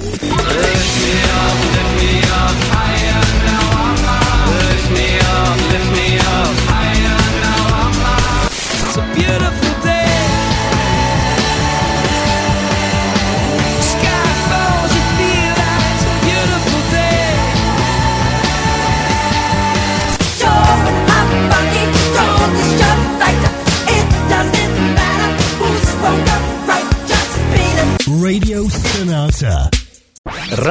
yeah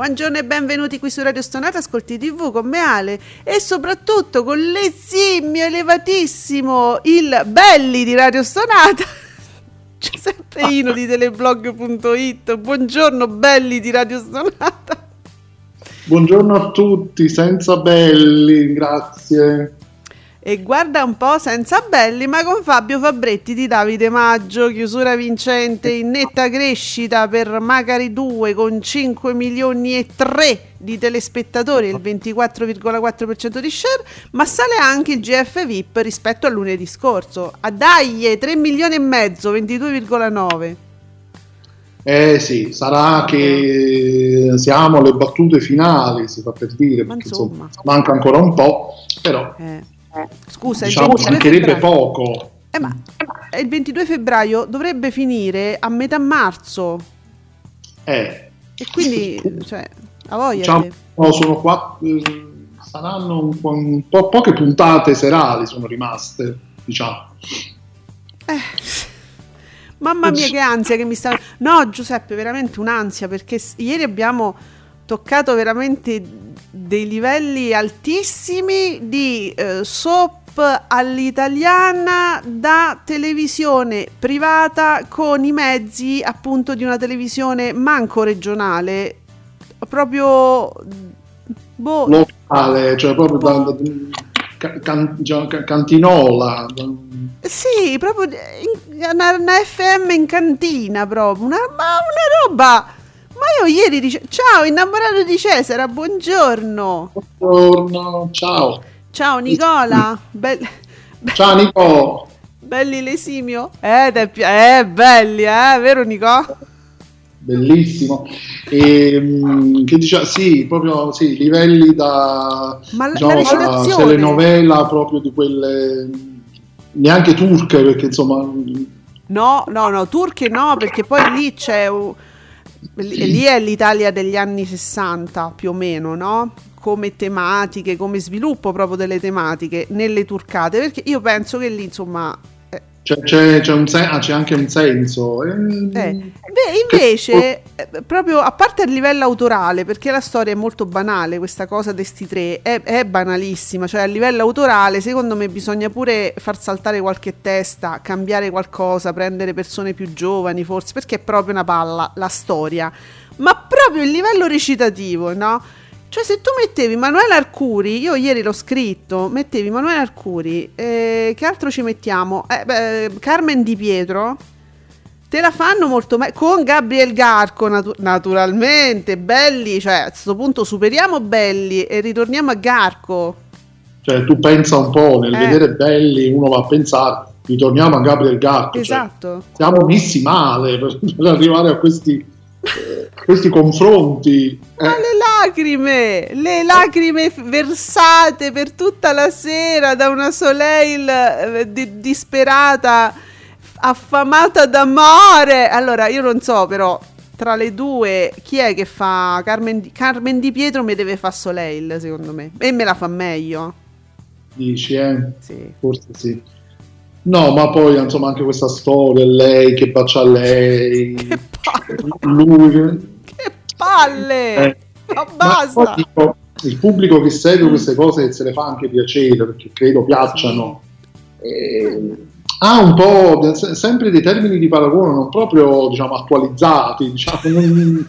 Buongiorno e benvenuti qui su Radio Stonata Ascolti TV con me Ale e soprattutto con l'esimio elevatissimo il Belli di Radio Stonata. Giuseppe Ino di teleblog.it Buongiorno Belli di Radio Stonata. Buongiorno a tutti, senza belli, grazie. E guarda un po' senza belli ma con Fabio Fabretti di Davide Maggio, chiusura vincente in netta crescita per Macari 2 con 5 milioni e 3 di telespettatori, il 24,4% di share, ma sale anche il GF VIP rispetto a lunedì scorso. A dai, 3 milioni e mezzo, 22,9. Eh sì, sarà che siamo alle battute finali, si fa per dire, Ma perché insomma. insomma, manca ancora un po', però Eh. Scusa, il diciamo 22 mancherebbe poco. Eh, ma il 22 febbraio dovrebbe finire a metà marzo Eh, e quindi, cioè, a voglia. diciamo, no, sono qua, eh, saranno un po', un po' poche puntate serali sono rimaste, diciamo. Mamma mia che ansia che mi sta... No Giuseppe, veramente un'ansia perché ieri abbiamo toccato veramente dei livelli altissimi di eh, soap all'italiana da televisione privata con i mezzi appunto di una televisione manco regionale, proprio... Boh, Locale, cioè proprio da, da- ca- can- già- ca- cantinola. Sì, proprio in- una, una FM in cantina proprio, una, ma una roba. Ma io ieri dice, ciao innamorato di Cesara, buongiorno. Buongiorno, ciao. Ciao Nicola, Bel- Ciao Nico. belli l'esimio. Eh, te pi- eh, belli, eh, vero Nico? Bellissimo. E, mm, che diceva, sì, proprio sì, livelli da Ma la, diciamo, la telenovela proprio di quelle neanche turche, perché insomma No, no, no, turche no, perché poi lì c'è... un- lì lì è l'Italia degli anni 60 più o meno, no? Come tematiche, come sviluppo proprio delle tematiche nelle turcate, perché io penso che lì insomma... eh, c'è, c'è- sen- ah, c'è anche un senso. eh, Eh, beh, invece, eh, proprio a parte a livello autorale, perché la storia è molto banale, questa cosa di sti tre è, è banalissima, cioè a livello autorale secondo me bisogna pure far saltare qualche testa, cambiare qualcosa, prendere persone più giovani forse, perché è proprio una palla la storia, ma proprio il livello recitativo, no? Cioè se tu mettevi Manuela Arcuri, io ieri l'ho scritto, mettevi Manuela Arcuri, eh, che altro ci mettiamo? Eh, beh, Carmen Di Pietro, te la fanno molto meglio con Gabriel Garco natu- naturalmente belli cioè a questo punto superiamo belli e ritorniamo a Garco Cioè, tu pensa un po' nel Eh. vedere belli, uno va a pensare, ritorniamo a Gabriel Gatto. cioè, esatto siamo messi male per, per arrivare a questi, questi confronti. Eh, ma le lacrime le lacrime versate per tutta la sera da una Soleil eh, di- disperata affamata d'amore allora io non so però tra le due chi è che fa Carmen Di, Carmen Di Pietro mi deve fare Soleil secondo me e me la fa meglio dici, eh? sì Forse sì. No, ma poi insomma anche questa storia, lei che bacia lei, Che palle, lui che... palle! Eh, ma ma basta! poi dico, il pubblico che segue queste cose se le fa anche piacere perché credo piacciono. E ha un po' sempre dei termini di paragone non proprio diciamo, attualizzati, diciamo, non,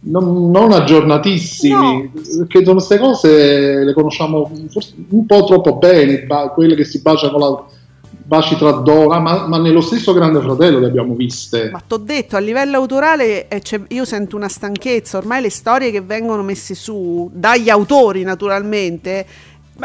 non- non aggiornatissimi, perché sono queste cose le conosciamo forse un po' troppo bene, quelle che si baciano la baci tra donne, ma, ma nello stesso Grande Fratello le abbiamo viste. Ma t'ho detto, a livello autorale eh, io sento una stanchezza, ormai le storie che vengono messe su, dagli autori naturalmente,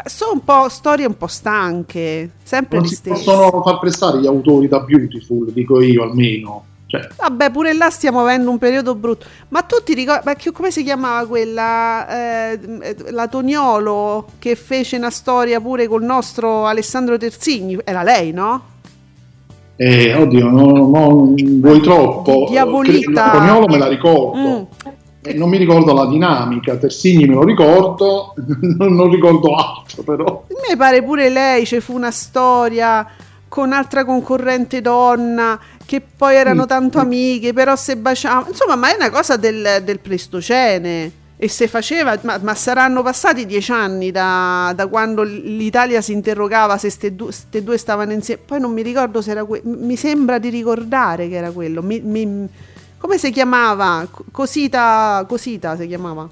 sono un po' storie un po' stanche, sempre non le stesse. possono far prestare gli autori da Beautiful, dico io almeno. Cioè, Vabbè, pure là stiamo avendo un periodo brutto. Ma tu ti ricordi, ma che- come si chiamava quella, eh, la Toniolo, che fece una storia pure col nostro Alessandro Terzigni? Era lei, no? eh, oddio, no, no, vuoi troppo. Di Diabolita. La Toniolo me la ricordo. Mm. Eh, non mi ricordo la dinamica, Terzigni me lo ricordo, non, non ricordo altro però. A me pare pure lei, ci fu una storia con altra concorrente donna che poi erano Mm. tanto amiche, però se baciavano. Insomma, ma è una cosa del, del Pleistocene. E se faceva, ma, ma saranno passati dieci anni da, da quando l'Italia si interrogava se ste due, ste due stavano insieme. Poi non mi ricordo se era quello. Mi sembra di ricordare che era quello. Mi- mi- come si chiamava? Co- Cosita, Cosita si chiamava.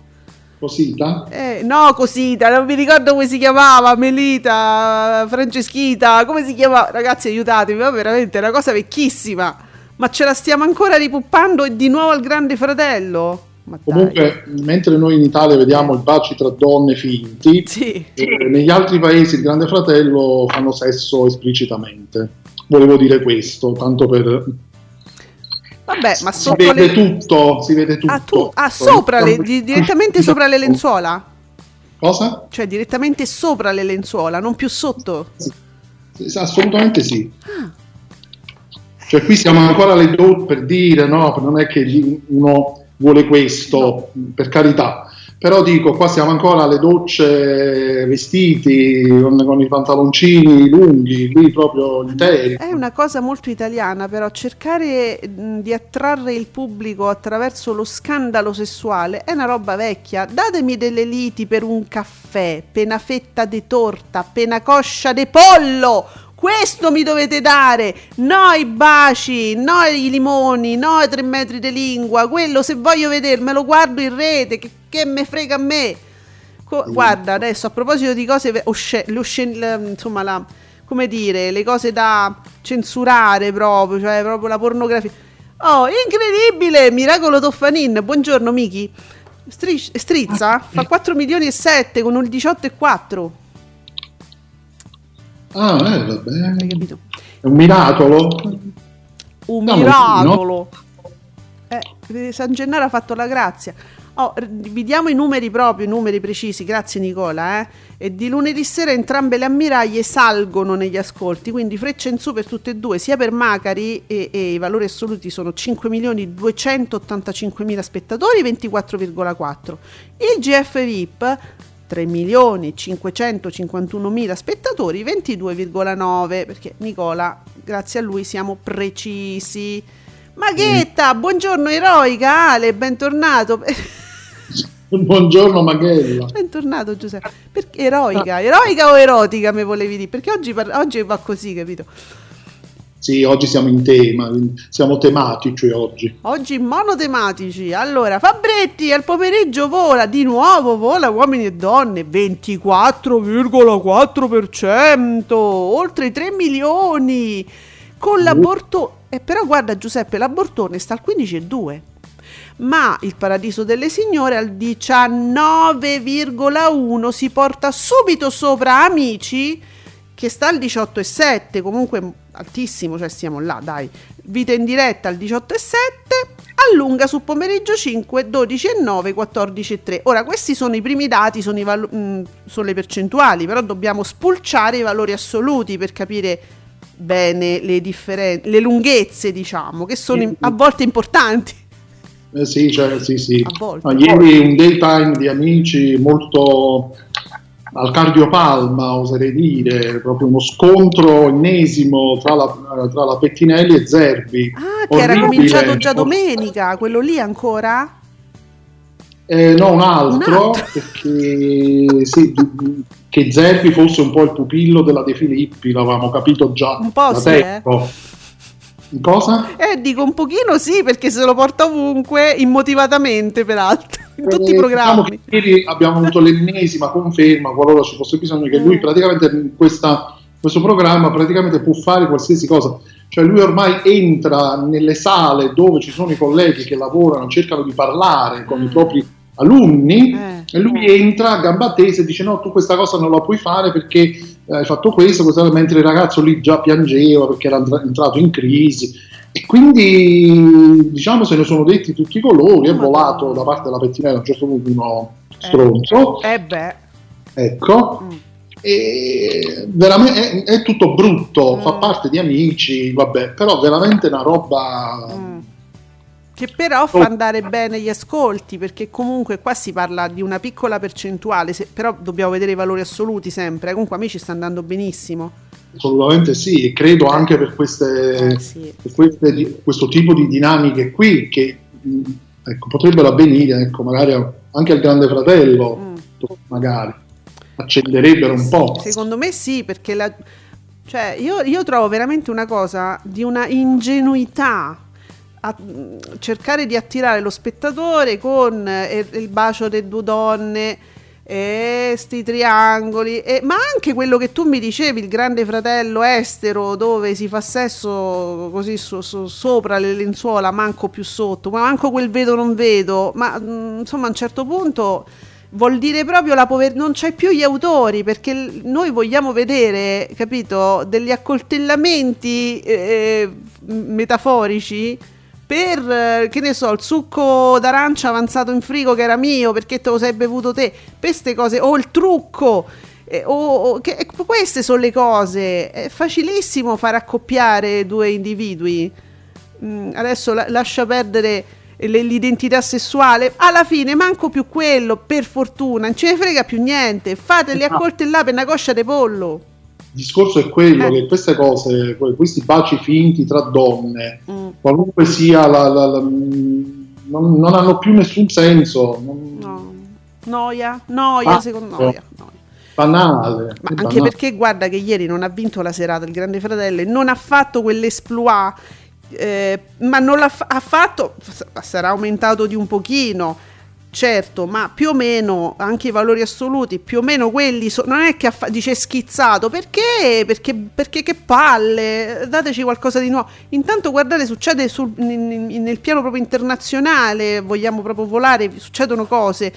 Cosita? Eh, no, Cosita, non mi ricordo come si chiamava, Melita, Franceschita, come si chiamava? Ragazzi, aiutatemi, ma veramente è una cosa vecchissima. Ma ce la stiamo ancora ripuppando e di nuovo al grande fratello? Ma dai. Comunque, mentre noi in Italia vediamo i baci tra donne finti, Sì. eh, negli altri paesi il Grande Fratello fanno sesso esplicitamente. Volevo dire questo, tanto per... Vabbè, ma si sotto vede le... tutto, si vede tutto. Ah, tu... ah, sopra le... di- direttamente sopra le lenzuola? Cosa? Cioè, direttamente sopra le lenzuola, non più sotto? Sì, Assolutamente sì. Ah. Cioè qui siamo ancora alle dot per dire, no? Non è che uno vuole questo, per carità. Però dico, qua siamo ancora alle docce vestiti, con, con i pantaloncini lunghi, lì proprio interi. È una cosa molto italiana, però cercare di attrarre il pubblico attraverso lo scandalo sessuale è una roba vecchia. Datemi delle liti per un caffè, pena fetta di torta, pena coscia di pollo. Questo mi dovete dare, no i baci, no i limoni, no i tre metri di lingua, quello se voglio vedermelo guardo in rete, che, che me frega a me. Co- guarda, adesso a proposito di cose osce- le oscen- le- insomma, la, come dire, le cose da censurare proprio, cioè proprio la pornografia. Oh, incredibile! Miracolo Toffanin, buongiorno Miki. Stris- strizza, fa 4 milioni e 7 con un 18 e 4. Ah, eh, vabbè. Hai capito? È un miracolo. Un No, miracolo. Eh, San Gennaro ha fatto la grazia. Oh, vi diamo i numeri proprio, i numeri precisi, grazie Nicola. Eh? E di lunedì sera entrambe le ammiraglie salgono negli ascolti, quindi freccia in su per tutte e due, sia per Macari e, e i valori assoluti sono 5 milioni 285 mila spettatori, 24,4. Il GF VIP 3 milioni 551 mila spettatori, 22,9 perché Nicola, grazie a lui siamo precisi. Maghetta, buongiorno eroica, Ale, bentornato. Buongiorno Maghella. bentornato Giuseppe. Perché eroica? Eroica o erotica mi volevi dire? Perché oggi, par- oggi va così, capito? Sì, oggi siamo in tema, siamo tematici oggi. Oggi monotematici. Allora, Fabretti al pomeriggio vola di nuovo, vola uomini e donne, 24,4%, oltre i 3 milioni. Con l'aborto eh, però guarda Giuseppe, l'abortone sta al 15,2. Ma il paradiso delle signore al 19,1 si porta subito sopra amici che sta al 18,7, comunque altissimo, cioè stiamo là, dai. Vita in diretta al 18,7, allunga su pomeriggio 5, 12,9, 14,3. Ora, questi sono i primi dati, sono, i valo- mh, sono le percentuali, però dobbiamo spulciare i valori assoluti per capire bene le differenze, le lunghezze, diciamo, che sono in- a volte importanti. Eh sì, cioè, sì, sì. A volte. Ieri un daytime di amici molto al cardiopalma, oserei dire, proprio uno scontro ennesimo tra la, tra la Pettinelli e Zerbi. Ah, che era Orribile. cominciato già domenica, quello lì ancora? Eh, no, un altro, Un altro. perché sì, che Zerbi fosse un po' il pupillo della De Filippi, l'avevamo capito già Un po' da sì, eh. tempo. Cosa? Eh, dico un pochino sì, perché se lo porta ovunque, immotivatamente peraltro, in tutti Eh, i programmi. diciamo che ieri abbiamo avuto l'ennesima conferma, qualora ci fosse bisogno, che lui Mm. praticamente in questa- questo programma praticamente può fare qualsiasi cosa. Cioè lui ormai entra nelle sale dove ci sono i colleghi che lavorano, cercano di parlare con i Mm. propri alunni Eh. e lui entra a gamba tesa e dice no, tu questa cosa non la puoi fare perché hai fatto questo, questa cosa", mentre il ragazzo lì già piangeva perché era entra- entrato in crisi. E quindi diciamo se ne sono detti tutti i colori, è volato da parte della pettinella a un certo punto uno stronzo, Eh beh. ecco, Mm. e veramente è, è tutto brutto, Mm. fa parte di amici, vabbè, però veramente una roba... Mm. Che però fa andare bene gli ascolti, perché comunque qua si parla di una piccola percentuale, se- però dobbiamo vedere i valori assoluti sempre. eh. Comunque a me ci sta andando benissimo. Assolutamente sì, e credo anche per, queste, Eh, sì. per queste questo tipo di dinamiche qui che ecco, potrebbero avvenire, ecco, magari anche al Grande Fratello, Mm. magari accenderebbero un po'. Secondo me sì, perché la- cioè, io, io trovo veramente una cosa di una ingenuità cercare di attirare lo spettatore con eh, il bacio delle due donne e sti triangoli e- ma anche quello che tu mi dicevi il grande fratello estero dove si fa sesso così so- so- sopra le lenzuola manco più sotto ma manco quel vedo non vedo. Ma mm, insomma a un certo punto vuol dire proprio la povertà, non c'è più gli autori perché l- noi vogliamo vedere, capito, degli accoltellamenti eh, metaforici per, eh, che ne so, il succo d'arancia avanzato in frigo che era mio perché te lo sei bevuto te, per queste cose, o il trucco. eh, o, o- che- queste sono le cose, è facilissimo far accoppiare due individui. Mm, adesso la- lascia perdere le- l'identità sessuale, alla fine manco più quello, per fortuna, non ce ne frega più niente, fateli Esatto. accoltellare per una coscia di pollo. Il discorso è quello Eh. che queste cose, que- questi baci finti tra donne, Mm, qualunque sia la, la- la- mh, non, non hanno più nessun senso, non- no. Noia, noia, Ah, secondo no. noia, noia. banale. Ma anche banale. perché guarda che ieri non ha vinto la serata il Grande Fratello e non ha fatto quell'esploit, eh, ma non l'ha fa- ha fatto, sarà aumentato di un pochino, certo, ma più o meno anche i valori assoluti, più o meno quelli, so- non è che ha fa- dice schizzato, perché? Perché, perché che palle, dateci qualcosa di nuovo. Intanto guardate, succede sul- in- in- nel piano proprio internazionale, vogliamo proprio volare, succedono cose.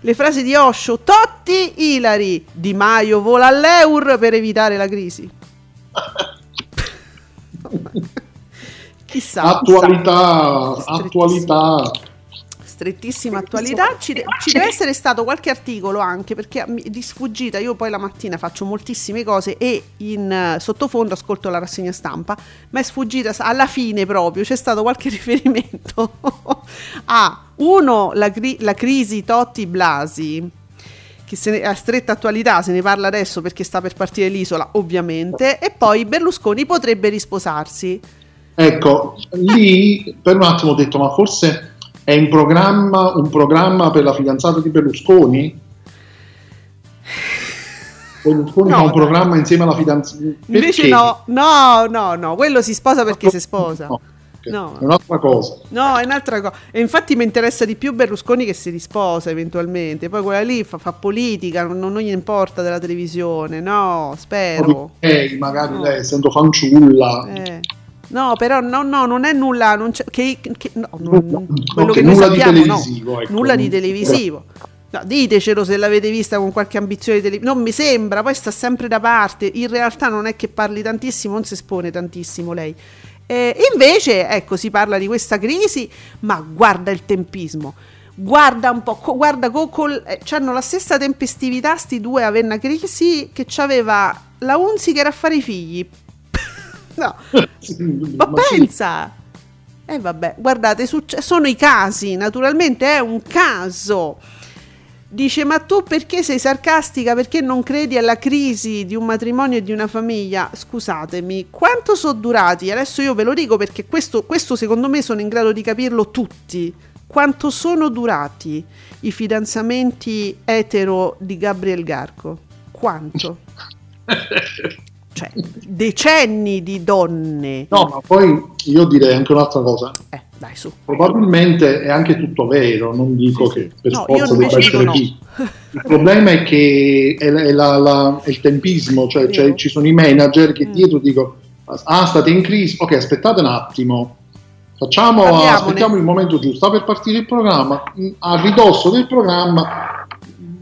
Le frasi di Osho, Totti, Ilari, Di Maio vola all'Eur per evitare la crisi. Chissà, Attualità, chissà. attualità. Strettissima attualità. Ci, de- ci deve essere stato qualche articolo anche perché di sfuggita io poi la mattina faccio moltissime cose e in eh, sottofondo ascolto la rassegna stampa, ma è sfuggita alla fine proprio c'è stato qualche riferimento a uno la, cri- la crisi Totti Blasi che se ne, a stretta attualità se ne parla adesso perché sta per partire l'isola ovviamente e poi Berlusconi potrebbe risposarsi Ecco, lì per un attimo ho detto, ma forse è in programma un programma per la fidanzata di Berlusconi? Berlusconi No, fa un programma insieme alla fidanzata. invece no no no no quello si sposa perché si sposa No, No. è un'altra cosa. No, è un'altra cosa. E infatti mi interessa di più Berlusconi che si risposa eventualmente. Poi quella lì fa, fa politica, non, non gli importa della televisione. No, spero. Lei, magari No. lei, essendo fanciulla, Eh. No, però no, no, non è nulla. Non c'è, che, che- no, non- quello che noi nulla di sappiamo, no. televisivo, ecco. Nulla di televisivo. No, ditecelo se l'avete vista con qualche ambizione di televisione. Non mi sembra, poi sta sempre da parte. In realtà non è che parli tantissimo, non si espone tantissimo lei. Eh, invece, ecco, si parla di questa crisi, ma guarda il tempismo. Guarda un po', co- guarda, co- col, eh, hanno la stessa tempestività sti due a avere una crisi che c'aveva la Unziker a fare i figli. no, Sì, ma, ma sì. pensa! E vabbè, guardate, succe- sono i casi, naturalmente è un caso. Dice, ma tu perché sei sarcastica? Perché non credi alla crisi di un matrimonio e di una famiglia? Scusatemi, quanto sono durati? Adesso io ve lo dico perché questo, questo secondo me sono in grado di capirlo tutti. quanto sono durati i fidanzamenti etero di Gabriel Garco? Quanto? cioè, decenni di donne. No, ma poi io direi anche un'altra cosa. Eh, dai, su. Probabilmente è anche tutto vero, non dico Sì, che per No, forza debba essere no. Il problema è che è, è la- la- è il tempismo, cioè, cioè ci sono i manager che Mm. dietro dicono ah state in crisi, ok aspettate un attimo, facciamo, aspettiamo il momento giusto, sta per partire il programma, Mm, a ridosso del programma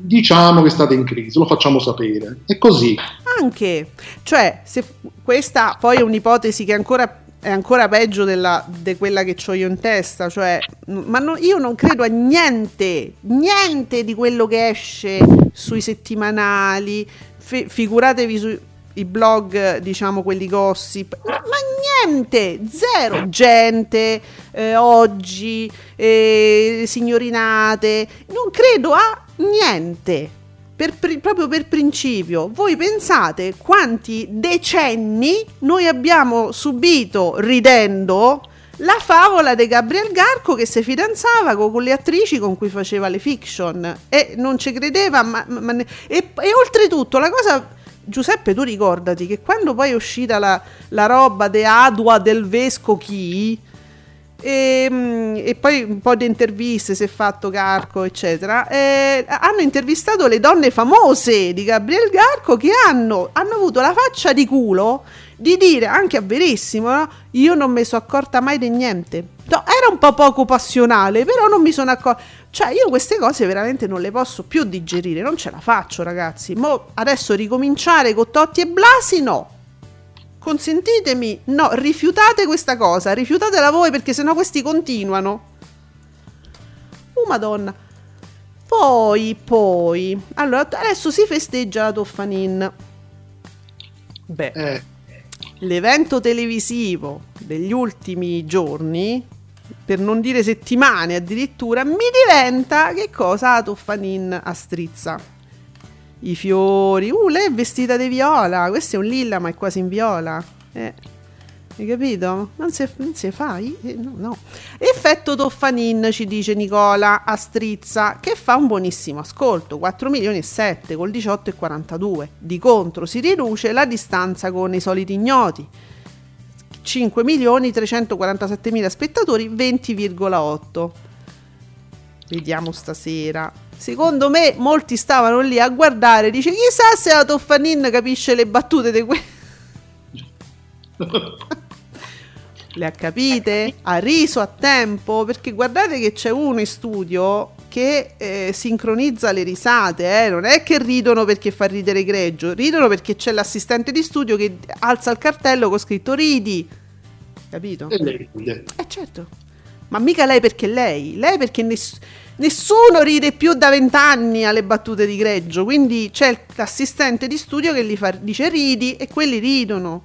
diciamo che state in crisi, lo facciamo sapere. È così. Anche, cioè, se questa poi è un'ipotesi che è ancora, è ancora peggio di quella che ho io in testa, cioè, ma no- io non credo a niente, niente di quello che esce sui settimanali, fi- figuratevi sui blog, diciamo quelli gossip, ma, ma niente, zero, gente, eh, oggi, eh, signorinate, non credo a niente. Per pri- proprio per principio, voi pensate quanti decenni noi abbiamo subito ridendo la favola di Gabriel Garco che si fidanzava co- con, le attrici con cui faceva le fiction e non ci credeva, ma- ma ne- e, e oltretutto la cosa. Giuseppe, tu ricordati che quando poi è uscita la, la roba de Adua del Vesco chi e, mm, e poi un po' di interviste si è fatto Garco eccetera. Eh, hanno intervistato le donne famose di Gabriel Garco che hanno, hanno avuto la faccia di culo di dire anche a verissimo no? io non mi sono accorta mai di niente No, era un po' poco passionale però non mi sono accorta cioè io queste cose veramente non le posso più digerire non ce la faccio ragazzi. Mo adesso ricominciare con Totti e Blasi no consentitemi, no, rifiutate questa cosa, rifiutatela voi perché sennò questi continuano. Oh madonna. Poi, poi, allora adesso si festeggia la Toffanin. Beh, Eh, l'evento televisivo degli ultimi giorni, per non dire settimane addirittura, mi diventa che cosa la Toffanin a strizza. I fiori, uh, lei è vestita di viola, questo è un lilla ma è quasi in viola. Eh, hai capito? Non si, non si fa? Eh, No, no. Effetto Toffanin, ci dice Nicola a strizza, che fa un buonissimo ascolto, 4 milioni e 7 col 18 e 42. Di contro si riduce la distanza con i soliti ignoti. 5 milioni 347 mila spettatori, 20,8. Vediamo stasera. Secondo me molti stavano lì a guardare, dice chissà se la Toffanin capisce le battute di que... Le ha capite? Ha riso a tempo? Perché guardate che c'è uno in studio che eh, sincronizza le risate, eh? non è che ridono perché fa ridere Greggio, ridono perché c'è l'assistente di studio che alza il cartello con scritto ridi. Capito? e lei ride. Eh certo, ma mica lei perché lei, lei perché ness- nessuno ride più da vent'anni alle battute di Greggio, quindi c'è l'assistente di studio che gli fa, dice ridi e quelli ridono.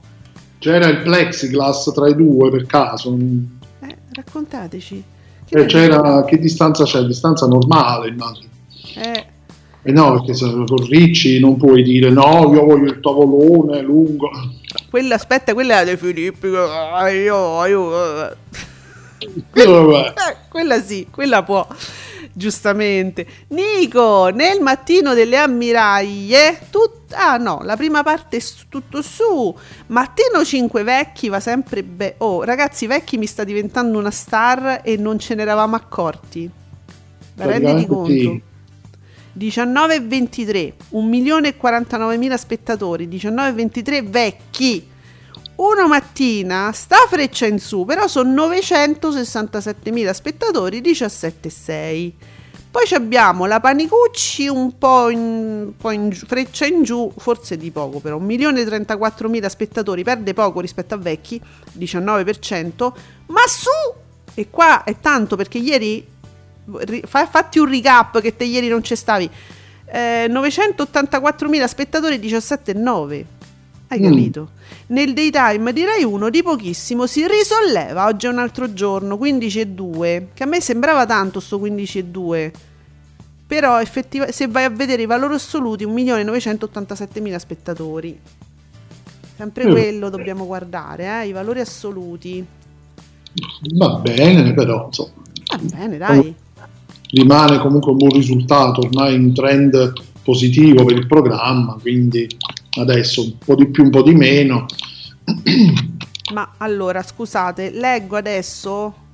C'era il plexiglass tra i due per caso. Eh, raccontateci. Che Eh, c'era, che distanza c'è? Distanza normale, immagino. Eh, E no, perché se con Ricci non puoi dire no, io voglio il tavolone lungo. quella, aspetta, quella è De Filippi, io, io, eh. Vabbè. Eh, quella sì, quella può. Giustamente. Nico, nel mattino delle ammiraglie, tut- ah no, la prima parte è s- tutto su. Mattino 5 vecchi va sempre bene. Oh, ragazzi, vecchi mi sta diventando una star e non ce ne eravamo accorti. Renditi conto? sì. 19 e 23, 1 milione e 49 mila spettatori, 19 e 23 vecchi. Uno mattina sta freccia in su, però sono 967 mila spettatori, 17 e 6. Poi abbiamo la Panicucci un po' in, un po' in giù- freccia in giù, forse di poco però, 1 milione e 34 mila spettatori, perde poco rispetto a vecchi, 19%, ma su, e qua è tanto perché ieri ri- fa- fatti un recap che te ieri non c'è stavi. Eh, 984.000 spettatori 17,9. Hai Mm. capito? Nel daytime di Rai 1 di pochissimo si risolleva. Oggi è un altro giorno, 15,2. Che a me sembrava tanto sto 15,2. Però effettivamente se vai a vedere i valori assoluti 1.987.000 spettatori. Sempre Mm. quello dobbiamo guardare, eh, i valori assoluti. Va bene, però insomma. Va bene, dai. rimane comunque un buon risultato, ormai un trend positivo per il programma, quindi adesso un po' di più, un po' di meno. Ma allora, scusate, leggo adesso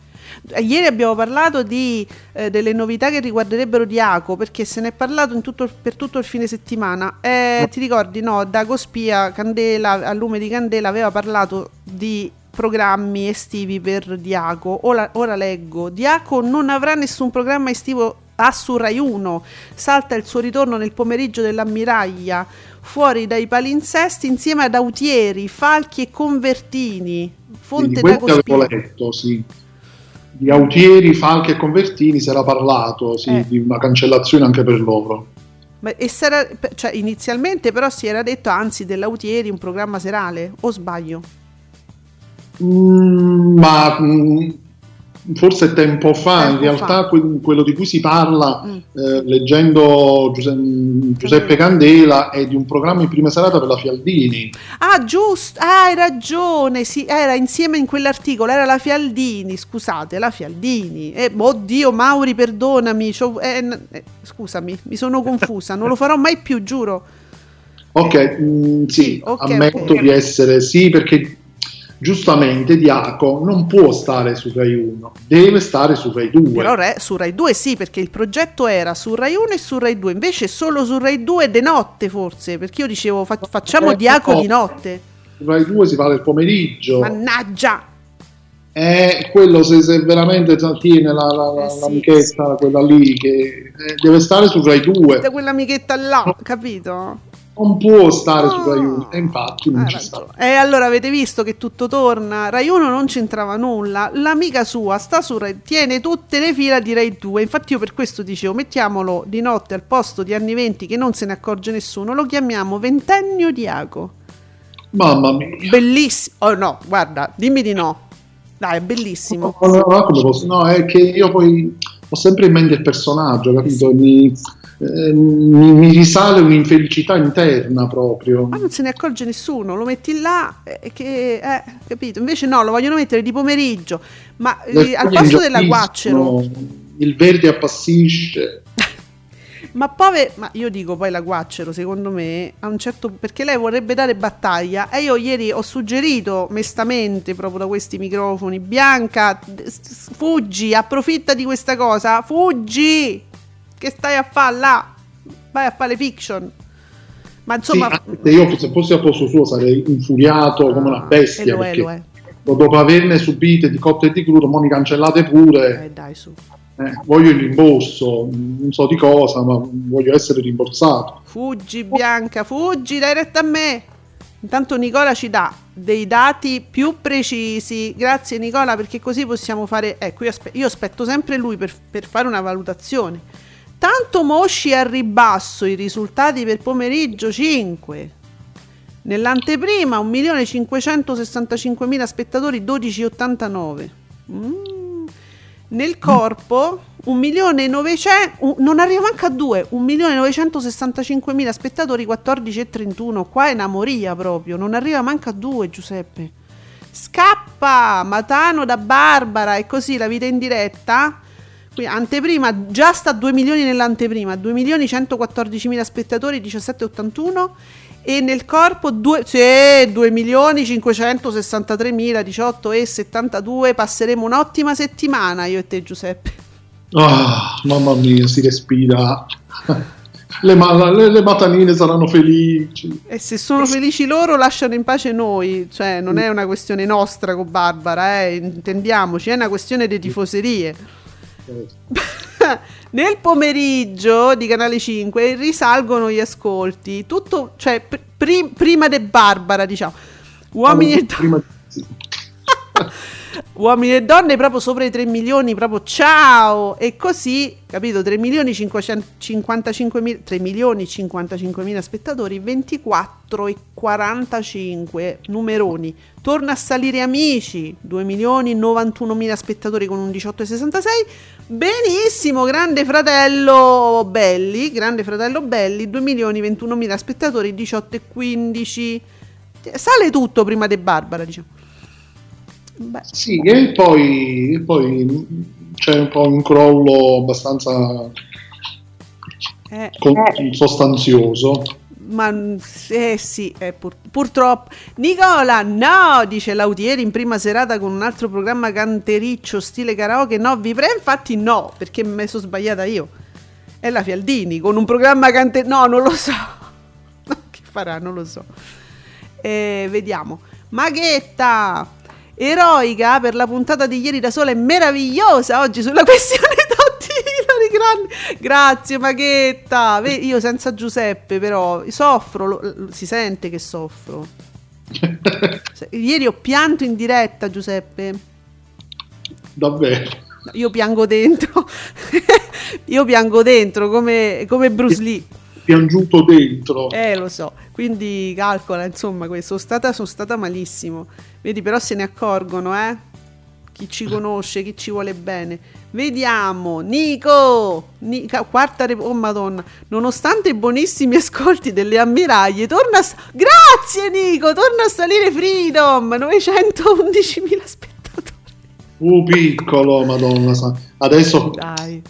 Ieri abbiamo parlato di, eh, delle novità che riguarderebbero Diaco perché se ne è parlato tutto, per tutto il fine settimana. Eh, ti ricordi, no? Dago Spia, Candela, a lume di Candela, aveva parlato di programmi estivi per Diaco. Ora, ora leggo: Diaco non avrà nessun programma estivo a su Rai 1. Salta il suo ritorno nel pomeriggio dell'ammiraglia fuori dai palinsesti insieme ad Autieri, Falchi e Convertini. Fonte da Cospia. letto, sì. Di Autieri, Falchi e Convertini si era parlato sì, eh. di una cancellazione anche per loro. Ma era, cioè, inizialmente però si era detto anzi dell'Autieri un programma serale, o sbaglio? Mm, ma mm, forse tempo fa, tempo in realtà fa. quello di cui si parla mm. eh, leggendo Giuseppe, Giuseppe Candela è di un programma in prima serata per la Fialdini. Ah, giusto, ah, hai ragione, sì, era insieme in quell'articolo, era la Fialdini, scusate, la Fialdini. Eh, oddio, Mauri, perdonami, eh, eh, scusami, mi sono confusa, non lo farò mai più, giuro. Ok, mm, sì, sì okay, ammetto okay. di essere sì, perché giustamente Diaco non può stare su Rai 1, deve stare su Rai 2. Però re, su Rai 2 sì, perché il progetto era su Rai 1 e su Rai 2, invece solo su Rai 2 de notte forse, perché io dicevo fa- facciamo eh, Diaco no. di notte. Su Rai 2 si fa del pomeriggio. Mannaggia! È quello se, se veramente tiene la, la, eh sì, l'amichetta, sì. quella lì, che eh, deve stare su Rai 2. Quell'amichetta là, capito? Non può stare oh. su Rai 1 e infatti non ah, ci sta. E allora avete visto che tutto torna. Rai 1 non c'entrava nulla. L'amica sua sta su Rai, tiene tutte le fila di Rai 2. Infatti io per questo dicevo mettiamolo di notte al posto di anni 20 che non se ne accorge nessuno. Lo chiamiamo Ventennio Diaco. Mamma mia. Bellissimo. Oh no, guarda, dimmi di no. Dai, è bellissimo. No, no, no, no, è che io poi ho sempre in mente il personaggio, capito? Mi eh, mi, mi, risale un'infelicità interna proprio. Ma non se ne accorge nessuno, lo metti là e che, eh, capito? Invece no, lo vogliono mettere di pomeriggio, ma eh, al posto della guaccero... Il verde appassisce. ma poi, ma io dico poi la guaccero, secondo me, a un certo perché lei vorrebbe dare battaglia e io ieri ho suggerito mestamente proprio da questi microfoni, Bianca, fuggi, approfitta di questa cosa, fuggi! Che stai a fare là? Vai a fare le fiction. Ma insomma... Sì, io se fossi a posto suo sarei infuriato come una bestia. E lo è, lo è. Dopo averne subite di cotte e di crudo, mo mi cancellate pure. Eh, dai, su. Eh, voglio il rimborso, non so di cosa, ma voglio essere rimborsato. Fuggi Bianca, fuggi, dai retta a me. Intanto Nicola ci dà dei dati più precisi. Grazie Nicola perché così possiamo fare... Ecco, io, aspe- io aspetto sempre lui per, per fare una valutazione. Tanto mosci al ribasso i risultati per pomeriggio 5. Nell'anteprima 1.565.000 spettatori 12,89. Mm. Nel corpo 1.900.000 non arriva manca a 2 1.965.000 spettatori 14,31 qua è una moria proprio non arriva manca a 2 Giuseppe scappa Matano da Barbara e così la vita in diretta anteprima già sta a 2 milioni nell'anteprima, 2 milioni 114 mila spettatori, 17,81 e nel corpo 2, sì, 2 milioni 563 mila, 18,72 passeremo un'ottima settimana io e te Giuseppe. Oh, mamma mia, si respira. Le, ma- le, le, matanine saranno felici. E se sono felici loro, lasciano in pace noi. Cioè, non è una questione nostra con Barbara, eh, intendiamoci, è una questione di tifoserie. Nel pomeriggio di Canale 5 risalgono gli ascolti, tutto, cioè pr- prima di Barbara, diciamo. Uomini e donne. Uomini e donne proprio sopra i 3 milioni, proprio ciao! E così, capito, 3 milioni 555 mila, 3 milioni 55 mila spettatori, 24 e 45 numeroni. Torna a salire amici, 2 milioni 91 mila spettatori con un 18,66. Benissimo, Grande Fratello Belli, Grande Fratello Belli, 2 milioni 21 mila spettatori, 18,15. Sale tutto prima di Barbara, diciamo. Beh. Sì, e poi, e poi c'è un po' un crollo abbastanza Eh, con- sostanzioso. Ma eh sì, eh, pur- purtroppo. Nicola, no, dice Lautieri in prima serata con un altro programma cantericcio stile karaoke. No, vi prego, infatti no, perché mi sono sbagliata io. È la Fialdini con un programma cantericcio. No, non lo so. che farà, non lo so. Eh, vediamo. Maghetta, eroica per la puntata di ieri da sola è meravigliosa oggi sulla questione Totti Grande. Grazie Maghetta. Io senza Giuseppe però soffro, lo- lo- si sente che soffro. Ieri ho pianto in diretta Giuseppe. Davvero. Io piango dentro. io piango dentro come, come Bruce Lee. Piangiuto dentro. Eh, lo so. Quindi calcola, insomma, questo. Sono stata, sono stata malissimo. Vedi, però se ne accorgono, eh? Chi ci conosce, chi ci vuole bene. Vediamo, Nico, Nica- quarta rep- oh madonna, nonostante i buonissimi ascolti delle ammiraglie, torna a... Grazie Nico, torna a salire Freedom, 911.000 spettatori. Uh, piccolo, madonna. Adesso Dai,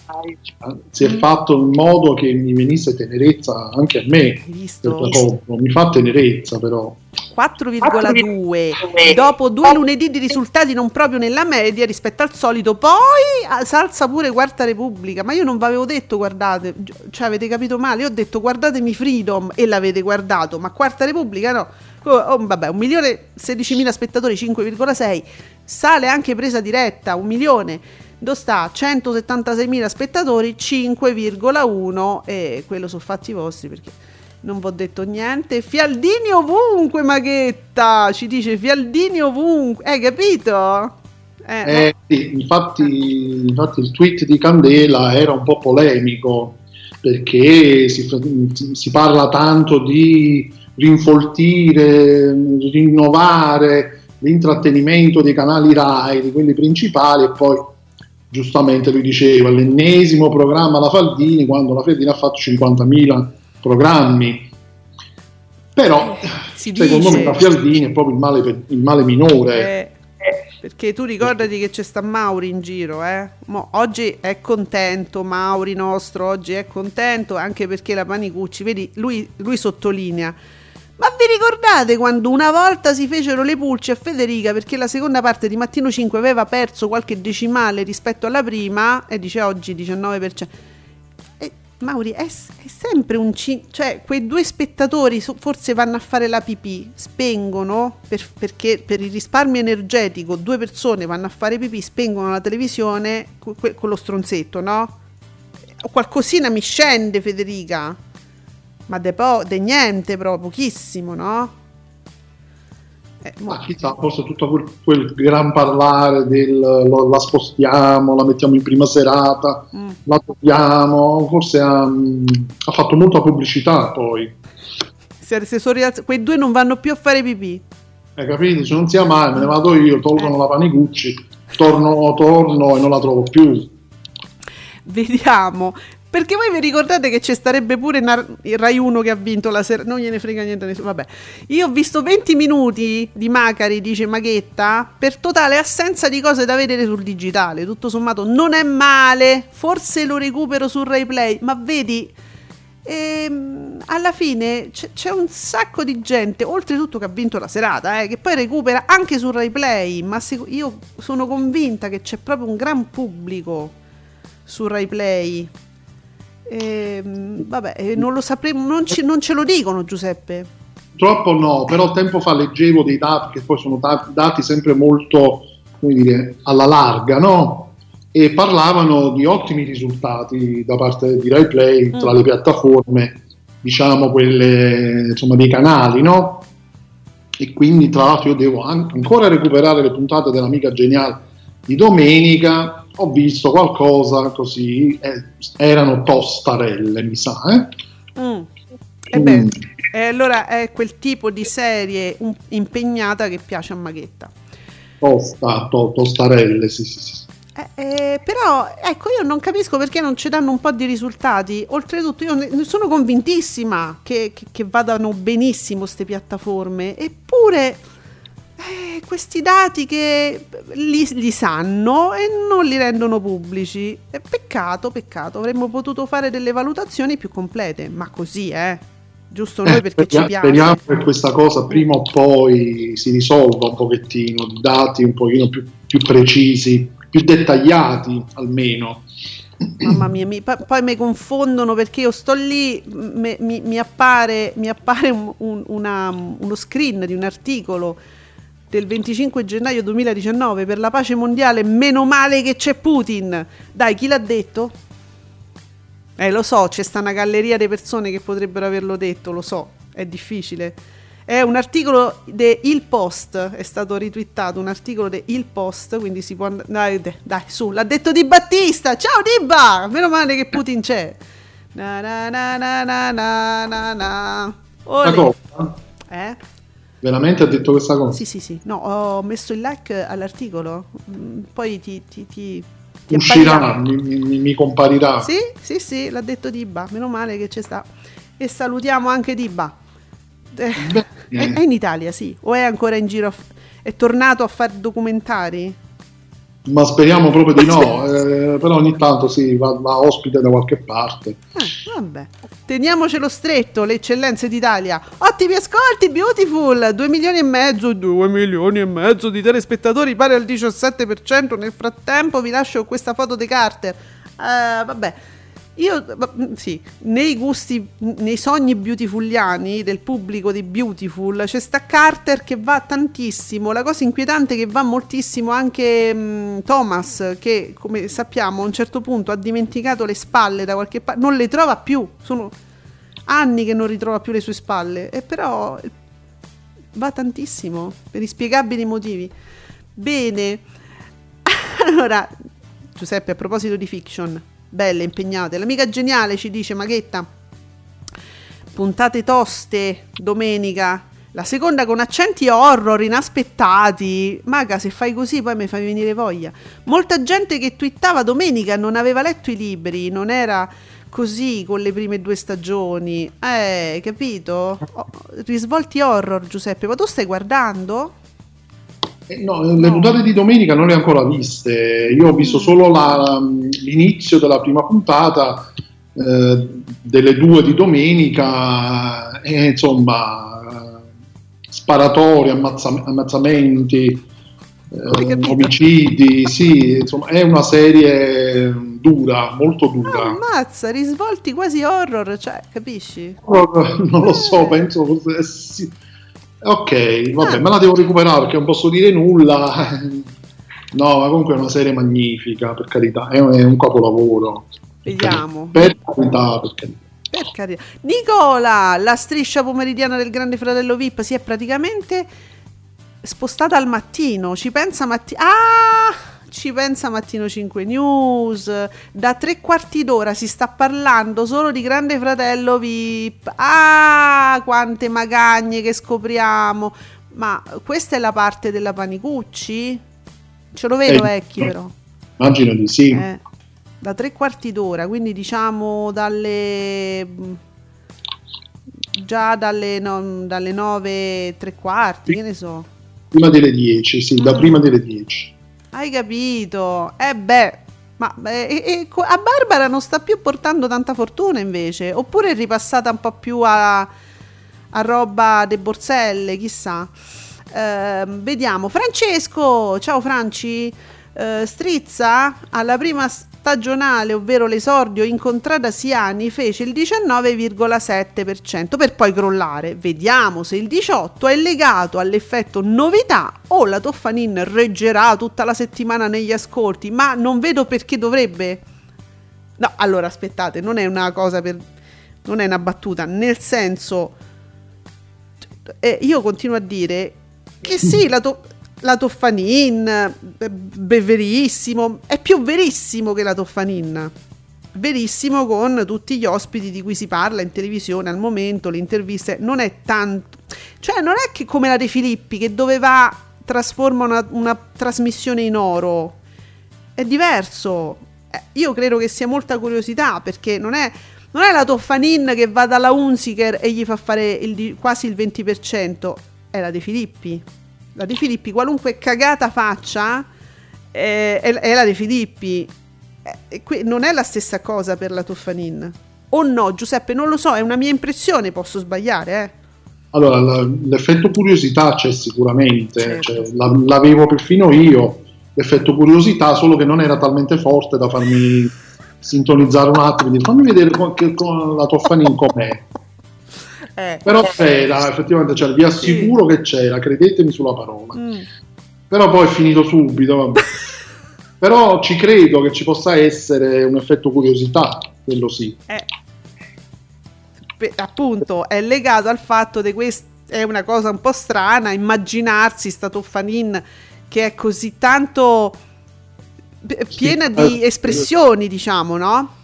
si è fatto in modo che mi venisse tenerezza anche a me. visto? Mi fa tenerezza però. 4,2 dopo due lunedì di risultati non proprio nella media rispetto al solito poi ah, salza pure Quarta Repubblica ma io non vi avevo detto guardate cioè avete capito male io ho detto guardatemi Freedom e l'avete guardato ma Quarta Repubblica no Co- oh, vabbè 1 milione e 16 mila spettatori 5,6 sale anche presa diretta 1 milione dove sta 176 mila spettatori 5,1 e quello sono fatti vostri perché non vi ho detto niente. Fialdini ovunque, Maghetta. Ci dice Fialdini ovunque. Hai capito? Eh, Eh, sì, infatti, infatti il tweet di Candela era un po' polemico perché si, si parla tanto di rinfoltire, rinnovare l'intrattenimento dei canali RAI, di quelli principali e poi giustamente lui diceva l'ennesimo programma la Faldini quando la Faldini ha fatto 50.000 programmi però si secondo dice. me la Fialdini è proprio il male, per- il male minore Eh, perché tu ricordati che c'è sta Mauri in giro, eh? Mo, oggi è contento, Mauri nostro, oggi è contento anche perché la Panicucci, vedi, lui, lui sottolinea. Ma vi ricordate quando una volta si fecero le pulci a Federica perché la seconda parte di Mattino 5 aveva perso qualche decimale rispetto alla prima e dice oggi 19%. E, Mauri, è, è sempre un... ci- cioè quei due spettatori forse vanno a fare la pipì, spengono per- perché per il risparmio energetico due persone vanno a fare pipì, spengono la televisione co- que- con lo stronzetto, no? Qualcosina mi scende Federica, ma de, po- de niente proprio, pochissimo, no? Eh, Ma chissà, forse tutto quel, quel gran parlare del lo- la spostiamo, la mettiamo in prima serata, Mm. la togliamo, forse ha, ha fatto molta pubblicità poi, se- se rialz- quei due non vanno più a fare pipì. hai capito? Se non sia mai, me ne vado io, tolgono Eh. la Panicucci, torno, torno e non la trovo più. Vediamo. Perché voi vi ricordate che ci starebbe pure Nar- il Rai 1 che ha vinto la sera? Non gliene frega niente a nessuno. Vabbè. Io ho visto 20 minuti di Macari, dice Maghetta, per totale assenza di cose da vedere sul digitale. Tutto sommato non è male. Forse lo recupero sul Rai Play. Ma vedi, ehm, alla fine c'è, un sacco di gente, oltretutto che ha vinto la serata, eh, che poi recupera anche sul Rai Play. Ma io sono convinta che c'è proprio un gran pubblico su Rai Play. Ehm, vabbè, eh, non lo sapremo, non, ci- non ce lo dicono Giuseppe. Purtroppo no, però tempo fa leggevo dei dati che poi sono da- dati sempre molto, come dire, alla larga, no? E parlavano di ottimi risultati da parte di Rai Play tra Mm. le piattaforme, diciamo quelle, insomma, dei canali, no? E quindi tra l'altro io devo an- ancora recuperare le puntate dell'amica geniale di domenica, ho visto qualcosa così, eh, erano tostarelle, mi sa, eh? Mm. E beh, Mm. e allora è quel tipo di serie impegnata che piace a Maghetta. Tosta, to- tostarelle, sì, sì, sì. Eh, eh, però ecco io non capisco perché non ci danno un po' di risultati oltretutto io ne sono convintissima che, che- che vadano benissimo queste piattaforme eppure eh, eh, questi dati che li, li, sanno e non li rendono pubblici. È peccato, peccato, avremmo potuto fare delle valutazioni più complete, ma così, eh. Giusto noi Eh, perché ci piace. Speriamo che questa cosa prima o poi si risolva un pochettino, dati un pochino più, più precisi, più dettagliati almeno. Mamma mia, mi- poi mi confondono perché io sto lì, me- mi, mi appare, mi appare un- un- una- uno screen di un articolo del 25 gennaio 2019 per la pace mondiale, meno male che c'è Putin. Dai, chi l'ha detto? Eh, lo so, c'è sta una galleria di persone che potrebbero averlo detto, lo so, è difficile. È un articolo de Il Post, è stato ritwittato un articolo de Il Post, quindi si può andare... Dai, dai, su, l'ha detto Di Battista! Ciao Dibba! Meno male che Putin c'è. Na na na na na na na. Olè. Eh? Veramente ha detto questa cosa? Sì, sì, sì. No, ho messo il like all'articolo. Mm, Poi ti... ti, ti, ti Uscirà, mi, mi- mi comparirà. Sì, sì, sì, l'ha detto Dibba. Meno male che c'è sta. E salutiamo anche Dibba. Eh, Beh, è, è in Italia, sì. O è ancora in giro? a È tornato a fare documentari? Ma speriamo proprio di no, eh, però ogni tanto sì, va, va ospite da qualche parte. Eh, vabbè. Teniamocelo stretto, le eccellenze d'Italia. Ottimi ascolti, beautiful. 2 milioni e mezzo, 2 milioni e mezzo di telespettatori, pari al 17%. Nel frattempo vi lascio questa foto di Carter. Eh, vabbè. Io, mm, sì, nei gusti, nei sogni beautifuliani del pubblico di Beautiful c'è sta Carter che va tantissimo. La cosa inquietante è che va moltissimo anche mm, Thomas, che come sappiamo a un certo punto ha dimenticato le spalle da qualche parte, non le trova più. Sono anni che non ritrova più le sue spalle, e però va tantissimo per inspiegabili motivi. Bene, allora, Giuseppe, a proposito di fiction, belle, impegnate, l'amica geniale ci dice Maghetta, puntate toste domenica, la seconda con accenti horror inaspettati. Maga, se fai così poi mi fai venire voglia. Molta gente che twittava domenica non aveva letto i libri, non era così con le prime due stagioni. Eh, capito? Oh, risvolti horror, Giuseppe, ma tu stai guardando? No, le puntate di domenica non le ho ancora viste, io ho visto Mm. solo la- l'inizio della prima puntata, eh, delle due di domenica, e insomma, sparatori, ammazza- ammazzamenti, eh, omicidi, sì, insomma, è una serie dura, molto dura. Ah, ammazza, risvolti quasi horror, cioè, capisci? Non lo so, Eh. penso eh, sì. Ok, vabbè, Ah. me la devo recuperare perché non posso dire nulla. No, ma comunque è una serie magnifica, per carità, è un, è un capolavoro. Vediamo. Per carità, per carità. Per carità. Nicola, la striscia pomeridiana del Grande Fratello VIP si è praticamente spostata al mattino. Ci pensa mattino. Ah! Ci pensa Mattino 5 News. Da tre quarti d'ora si sta parlando solo di Grande Fratello VIP. Ah, quante magagne che scopriamo. Ma questa è la parte della Panicucci? Ce lo vedo Eh, vecchi però. Immagino di sì. Eh, da tre quarti d'ora, quindi diciamo dalle mm, già dalle, no- dalle nove e tre quarti, che ne so. Prima delle 10, sì, da Mm. prima delle 10. Hai capito? Eh beh, ma beh, e- e co- a Barbara non sta più portando tanta fortuna invece, oppure è ripassata un po' più a, a roba de borselle, chissà. Ehm, vediamo, Francesco, ciao Franci, Eh, Strizza alla prima stagionale, ovvero l'esordio in contrada Siani, fece il 19,7% per poi crollare. Vediamo se il 18 è legato all'effetto novità o la Toffanin reggerà tutta la settimana negli ascolti, ma non vedo perché dovrebbe. No, allora aspettate, non è una cosa per non è una battuta, nel senso eh, io continuo a dire che sì, la, to- la Toffanin eh, è verissimo, è più verissimo che la Toffanin. Verissimo con tutti gli ospiti di cui si parla in televisione al momento, le interviste, non è tanto... Cioè non è che come la De Filippi che dove va trasforma una, una trasmissione in oro. È diverso. Eh, io credo che sia molta curiosità perché non è, non è la Toffanin che va dalla Unziker e gli fa fare il quasi il 20%, è la De Filippi. La De Filippi, qualunque cagata faccia, eh, è, è la De Filippi. Eh, qui non è la stessa cosa per la Toffanin. O no, Giuseppe, non lo so, è una mia impressione, posso sbagliare, eh. Allora, l'effetto curiosità c'è sicuramente, Certo. cioè, la- l'avevo perfino io, l'effetto curiosità, solo che non era talmente forte da farmi sintonizzare un attimo e dire fammi vedere con, con la Toffanin com'è. Eh, Però c'era, effettivamente c'era, vi assicuro che c'era, credetemi sulla parola. mm. Però poi è finito subito. vabbè. Però ci credo che ci possa essere un effetto curiosità, quello sì. Eh, appunto è legato al fatto che questa è una cosa un po' strana immaginarsi sta Toffanin che è così tanto piena di eh, espressioni diciamo no?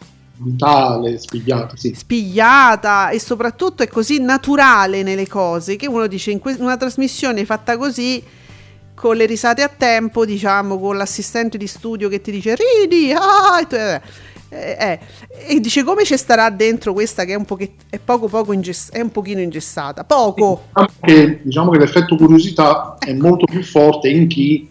Vitale, spigliato, sì. spigliata e soprattutto è così naturale nelle cose che uno dice in que- una trasmissione fatta così con le risate a tempo diciamo con l'assistente di studio che ti dice ridi ah, e, tu- eh, eh, e dice come ci starà dentro questa che è un, pochet- è poco poco ingess- è un pochino ingessata poco Diciamo che, diciamo che l'effetto curiosità è molto più forte in chi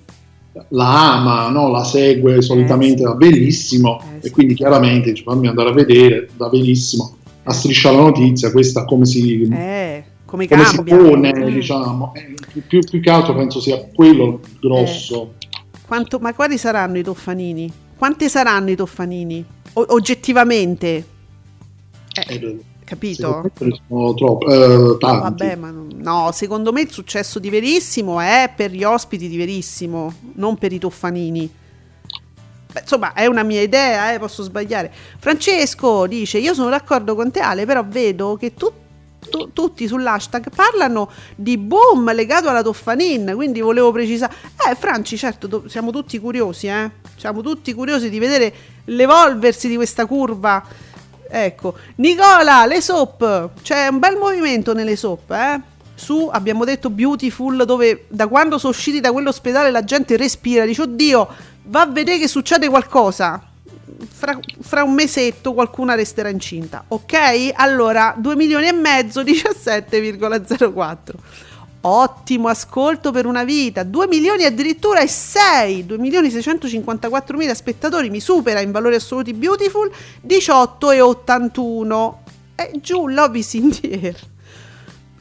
la ama, no? la segue solitamente da verissimo Eh, e quindi chiaramente dice fammi andare a vedere da verissimo a striscia la notizia questa come si, eh, come come si pone Mm. diciamo. Eh, più, più che altro penso sia quello grosso. Quanto- ma quali saranno i toffanini? quante saranno i toffanini? O- oggettivamente? Eh, Eh, capito? sono troppo, eh, tanti Vabbè, ma no, secondo me il successo di Verissimo è per gli ospiti di Verissimo, non per i toffanini. Beh, insomma, è una mia idea, eh, posso sbagliare. Francesco dice: Io sono d'accordo con te, Ale, però vedo che tu- tu- tutti sull'hashtag parlano di boom legato alla Toffanin. Quindi volevo precisare. Eh, Franci, certo, do- siamo tutti curiosi, eh? Siamo tutti curiosi di vedere l'evolversi di questa curva. Ecco, Nicola, le soap, c'è un bel movimento nelle soap, eh? Su, abbiamo detto Beautiful, dove da quando sono usciti da quell'ospedale la gente respira, dice oddio, va a vedere che succede qualcosa. Fra, fra un mesetto qualcuna resterà incinta, ok? Allora, 2 milioni e mezzo, 17,04. Ottimo ascolto per una vita, 2 milioni addirittura e 6, 2 milioni 654 mila spettatori, mi supera in valori assoluti Beautiful, 18 e 81. E giù the air.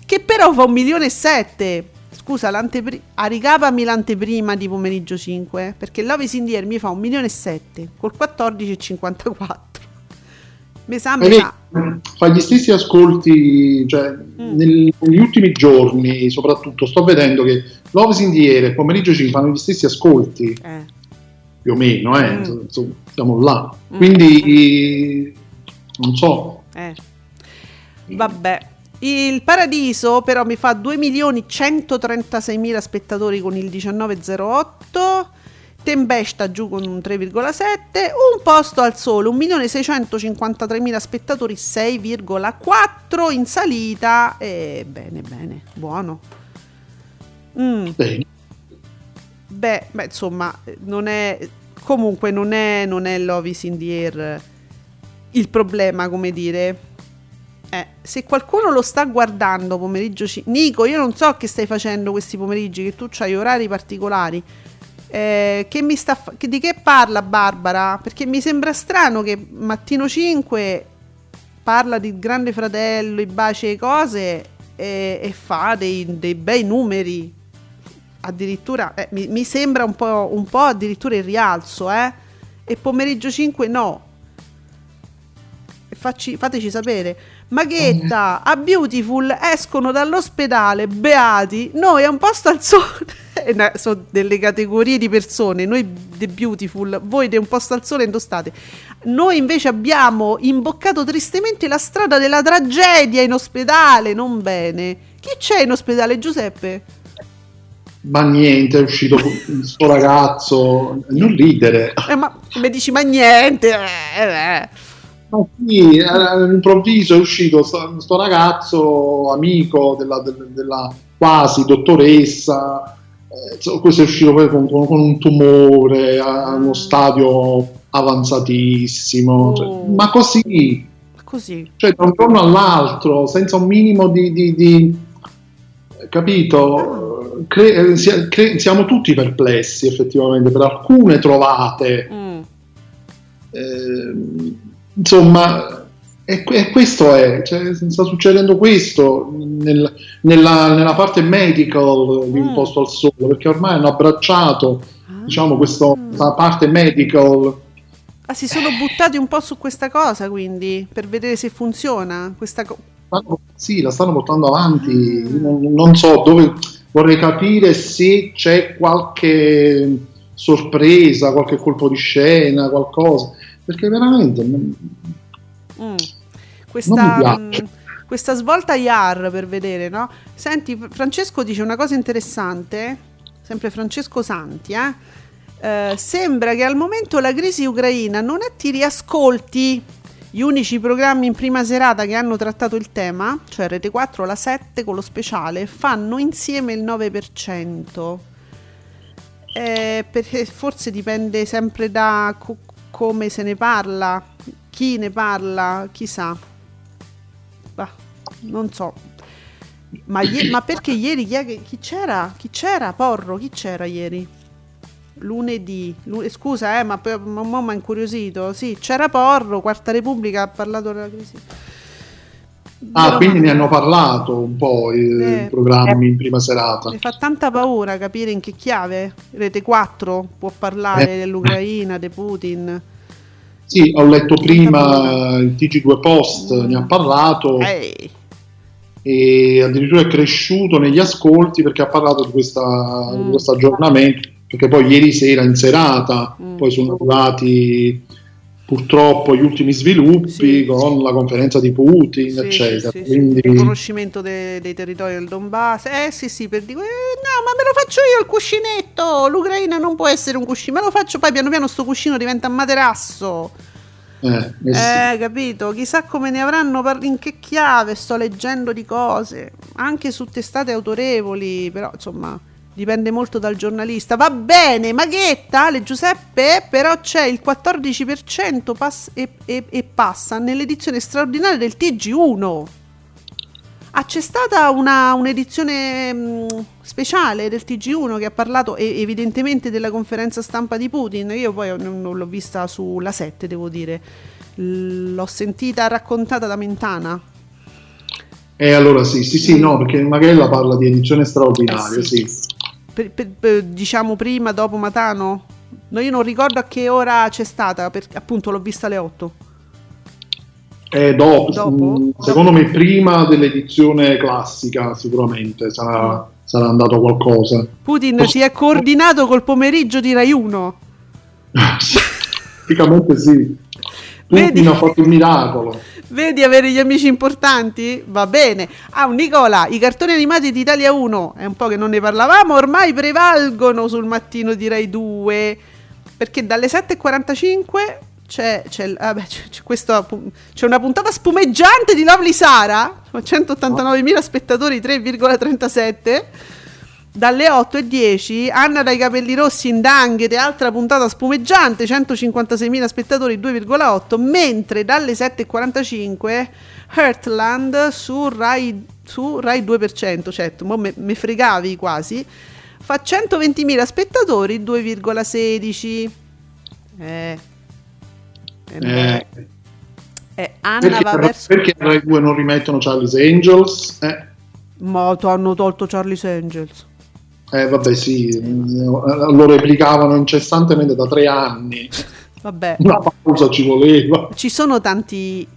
Che però fa un milione e 7. Scusa, l'antepri- aricapami l'anteprima di pomeriggio 5, perché Love is in mi fa un milione e 7, col 14,54. Mi sa, mi sa. fa gli stessi ascolti, cioè, Mm. nel- negli ultimi giorni soprattutto sto vedendo che Love in the Air e Pomeriggio ci fanno gli stessi ascolti, Eh. più o meno, eh, Mm. insomma, siamo là. Mm. Quindi, non so, Eh. Vabbè. Il Paradiso però mi fa 2 milioni 136 mila spettatori con il 19,08. Tempesta giù con un 3,7. Un posto al sole, 1 milione 653 mila spettatori, 6,4 in salita. E bene, bene, buono. Mm. bene. Beh, beh, insomma, non è. Comunque, non è, non è Love is in the air il problema, come dire. Eh, se qualcuno lo sta guardando pomeriggio. ci- Nico, io non so che stai facendo questi pomeriggi, che tu hai orari particolari. Eh, che sta che- di che parla Barbara? Perché mi sembra strano che mattino 5 parla di Grande Fratello, i baci e cose e, e fa dei, dei bei numeri addirittura eh, mi, mi sembra un po', un po' addirittura il rialzo, eh? E pomeriggio 5 no. Facci- fateci sapere. Maghetta, a Beautiful escono dall'ospedale beati, noi a un posto al sole. Eh, no, Sono delle categorie di persone, noi The Beautiful, voi de un posto al sole indostate. Noi invece abbiamo imboccato tristemente la strada della tragedia in ospedale, non bene. Chi c'è in ospedale, Giuseppe? Ma niente, è uscito questo ragazzo, non ridere. Eh, ma mi dici, ma niente. eh, eh. Ma sì, eh, all'improvviso è uscito sto, sto ragazzo, amico della, del- della quasi dottoressa, eh, questo è uscito poi con, con- un tumore a uno stadio avanzatissimo, cioè, Oh. ma così, Così. cioè da un giorno all'altro, senza un minimo di, di- di- capito? Cre- eh, sia- cre- siamo tutti perplessi effettivamente per alcune trovate. Mm. Eh, insomma, e, e questo è, cioè, sta succedendo questo nel- nella, nella parte medical di Mm. Un posto al sole, perché ormai hanno abbracciato diciamo Ah. questo- questa parte medical. Ah, si sono buttati un po' su questa cosa, quindi, per vedere se funziona. Questa co- Stanno- sì, la stanno portando avanti. Non, non so dove vorrei capire se c'è qualche sorpresa, qualche colpo di scena, qualcosa. Perché veramente non- Mm. Questa, mm, questa svolta IAR per vedere, no? Senti, Francesco dice una cosa interessante, sempre Francesco Santi, eh? Eh, sembra che al momento la crisi ucraina non attiri ascolti. Gli unici programmi in prima serata che hanno trattato il tema, cioè Rete 4, la 7 con lo speciale, fanno insieme il 9%. Eh, perché forse dipende sempre da co- come se ne parla, chi ne parla, chissà. Bah, non so. Ma, ie- ma perché ieri chi, è chi c'era? Chi c'era? Porro, chi c'era ieri? Lunedì. Lu- eh, scusa, eh, ma ma mo mi ha incuriosito. Sì, c'era Porro, Quarta Repubblica ha parlato della crisi. Ah, Però- quindi ne hanno parlato un po' i Eh. programmi in prima serata. Mi fa tanta paura capire in che chiave Rete 4 può parlare Eh. dell'Ucraina, di Putin. Sì, ho letto prima il TG2 Post, Mm. ne ha parlato Ehi. e addirittura è cresciuto negli ascolti perché ha parlato di, questa- di Mm. questo aggiornamento, perché poi ieri sera in serata Mm. poi sono arrivati purtroppo gli ultimi sviluppi Sì. con la conferenza di Putin, Sì, eccetera. sì, sì, sì. Quindi Il riconoscimento de- dei territori del Donbass. Eh sì, sì, per dire, eh, no, ma me lo faccio io il cuscinetto. L'Ucraina non può essere un cuscino. Me lo faccio poi piano piano sto cuscino diventa un materasso. eh, eh sì. Eh, capito? Chissà come ne avranno par- in che chiave. Sto leggendo di cose, anche su testate autorevoli, però insomma dipende molto dal giornalista. Va bene, Maghetta, Ale Giuseppe, però c'è il 14% pass- e, e- e passa nell'edizione straordinaria del TG1. Ah, c'è stata una, un'edizione mh, speciale del TG1 che ha parlato e- evidentemente della conferenza stampa di Putin. Io poi non, non l'ho vista sulla 7, devo dire. L'ho sentita raccontata da Mentana. E allora sì, sì, sì, no, perché Maghella parla di edizione straordinaria, Eh sì. sì. Per- per- per- diciamo prima, dopo Matano? No, io non ricordo a che ora c'è stata, perché appunto l'ho vista alle 8. Eh, dopo, Dopo? secondo me prima dell'edizione classica sicuramente sarà, sarà andato qualcosa. Putin si è coordinato col pomeriggio di Rai 1. Praticamente sì. Vedi? Putin ha fatto un miracolo. Vedi avere gli amici importanti? Va bene. Ah, Nicola, i cartoni animati di Italia 1, è un po' che non ne parlavamo, ormai prevalgono sul mattino di Rai 2, perché dalle 7.45 c'è, c'è, vabbè, c'è, c'è questo, c'è una puntata spumeggiante di Lovely Sara, con 189.000 spettatori, 3,37. Dalle 8 e 10 Anna dai capelli rossi in Danghete, altra puntata spumeggiante, 156.000 spettatori, 2,8, mentre dalle 7.45 Heartland su Rai, su Rai 2%, certo, mo me, me fregavi quasi, fa 120.000 spettatori, 2,16. Eh. Eh, Eh, eh, Anna perché, va verso... perché Rai 2 non rimettono Charlie's Angels? Eh, Ma hanno tolto Charlie's Angels. Eh, vabbè sì, eh, lo replicavano incessantemente da tre anni. Vabbè. Una pausa ci voleva. Ci sono tanti,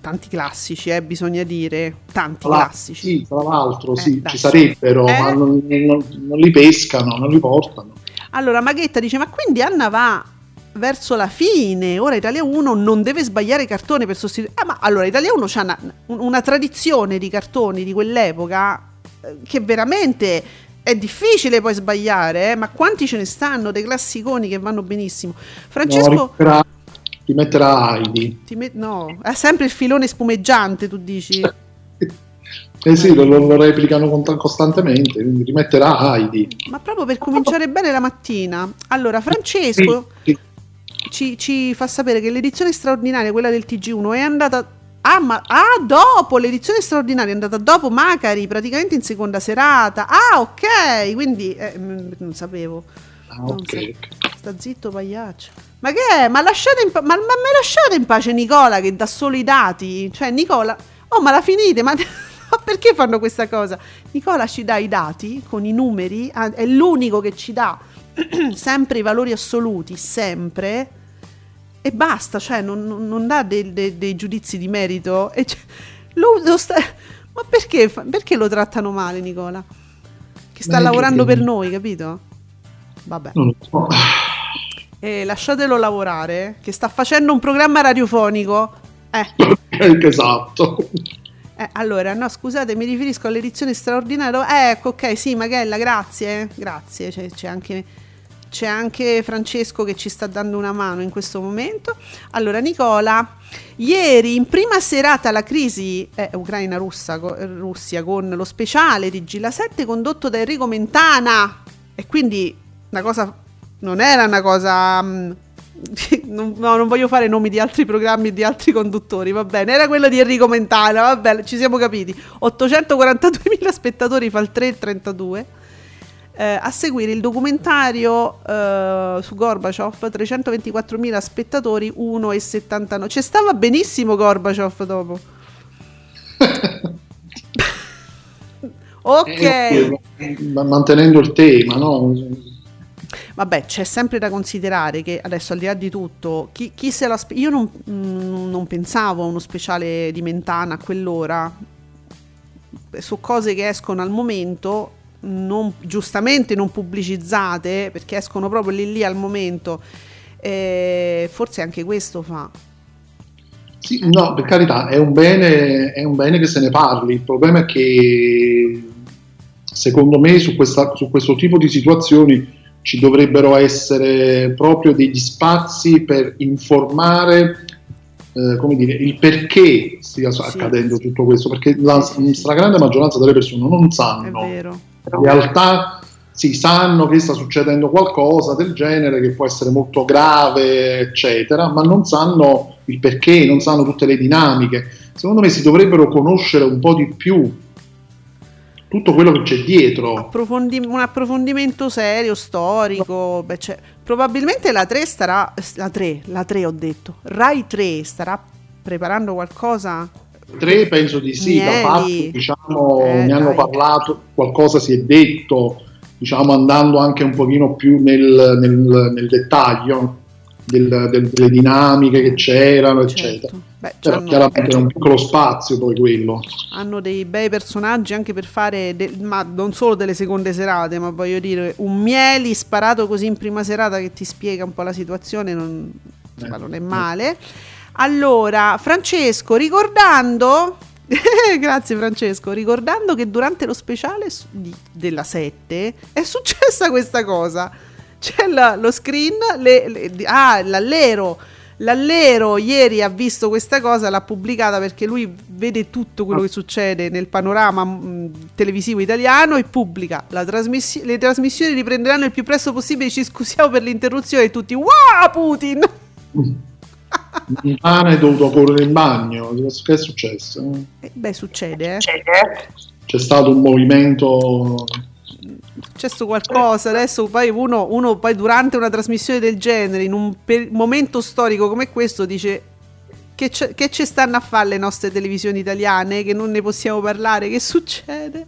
tanti classici, eh, bisogna dire, tanti l'altro, classici. Sì, tra l'altro Eh, sì, dai, ci sarebbero, eh? ma non, non- non li pescano, non li portano. Allora, Maghetta dice, ma quindi Anna va verso la fine, ora Italia 1 non deve sbagliare cartone per sostituire... Ah, ma allora Italia 1 c'ha una, una tradizione di cartoni di quell'epoca che veramente è difficile poi sbagliare, eh, ma quanti ce ne stanno dei classiconi che vanno benissimo. Francesco... No, rimetterà, rimetterà Heidi. ti met- no, è sempre il filone spumeggiante, tu dici? Eh sì, lo, lo replicano costantemente, quindi rimetterà Heidi. Ma proprio per cominciare bene la mattina. Allora, Francesco Sì, sì. ci, ci fa sapere che l'edizione straordinaria, quella del TG1, è andata Ah, ma ah, dopo l'edizione straordinaria è andata dopo Macari, praticamente in seconda serata. Ah, ok, quindi eh, mm, non sapevo. Ah, Non ok. so. Sta zitto, pagliaccio. Ma che è? Ma lasciate in, pa- ma, ma me lasciate in pace Nicola che dà solo i dati? Cioè, Nicola, oh, ma la finite? Ma, ma perché fanno questa cosa? Nicola ci dà i dati con i numeri, ah, è l'unico che ci dà sempre i valori assoluti, sempre. E basta, cioè, non, non- dà dei, dei- dei giudizi di merito. E cioè, lo- lo sta- ma perché, perché lo trattano male, Nicola? Che sta Beh, lavorando perché- per noi, capito? Vabbè. Non lo so. Eh, lasciatelo lavorare, che sta facendo un programma radiofonico. Eh, esatto. eh, allora, no, scusate, mi riferisco all'edizione straordinaria. Eh, ecco, ok, sì, Magella, grazie. Grazie, c'è, c'è anche, c'è anche Francesco che ci sta dando una mano in questo momento. Allora, Nicola, ieri in prima serata la crisi eh, Ucraina-Russia co- Russia con lo speciale di Gila 7 condotto da Enrico Mentana. E quindi una cosa non era una cosa mm, non, no, non voglio fare nomi di altri programmi di altri conduttori, va bene. Era quello di Enrico Mentana, va bene, ci siamo capiti. 842.000 spettatori fa il 3,32. Eh, a seguire il documentario eh, su Gorbaciov, 324.000 spettatori, 1,79. Ci stava benissimo Gorbaciov dopo. ok. Eh, ma- mantenendo il tema, no? Vabbè, c'è sempre da considerare che adesso al di là di tutto, chi, chi se la spe- io non, mm, non pensavo a uno speciale di Mentana a quell'ora su cose che escono al momento, non- giustamente non pubblicizzate perché escono proprio lì lì al momento. Eh, forse anche questo fa. Sì, no, per carità, è un, bene, è un bene che se ne parli. Il problema è che secondo me su, questa- su questo tipo di situazioni ci dovrebbero essere proprio degli spazi per informare eh, come dire, il perché stia Sì. accadendo tutto questo, perché la stragrande maggioranza delle persone non È sanno vero. In realtà si sanno che sta succedendo qualcosa del genere che può essere molto grave, eccetera, ma non sanno il perché, non sanno tutte le dinamiche. Secondo me si dovrebbero conoscere un po' di più tutto quello che c'è dietro. Approfondi- un approfondimento serio, storico. Beh, cioè, probabilmente la 3 starà. La 3, la 3 ho detto. Rai 3 starà preparando qualcosa. Tre penso di sì, da Mieli. fatto diciamo, Eh, ne hanno dai. parlato, qualcosa si è detto, diciamo andando anche un pochino più nel, nel- nel dettaglio del- del- delle dinamiche che c'erano, eccetera. Certo. Beh, Però chiaramente è un piccolo spazio poi quello. hanno dei bei personaggi anche per fare, de- ma non solo delle seconde serate, ma voglio dire, un mieli sparato così in prima serata che ti spiega un po' la situazione, non, insomma, Eh. non è male. Allora, Francesco, ricordando, grazie Francesco, ricordando che durante lo speciale della 7 è successa questa cosa. C'è la- lo screen, le- le- ah, l'allero. L'allero ieri ha visto questa cosa, l'ha pubblicata perché lui vede tutto quello che succede nel panorama mh, televisivo italiano e pubblica la trasmissi- le trasmissioni riprenderanno il più presto possibile. Ci scusiamo per l'interruzione e tutti wow Putin! Un pane è dovuto correre in bagno. Che è successo? Eh, beh, succede, eh. C'è stato un movimento. È successo qualcosa. Adesso poi uno, uno poi durante una trasmissione del genere, in un per- momento storico come questo, dice che, c'è- che ci stanno a fare le nostre televisioni italiane, che non ne possiamo parlare, che succede?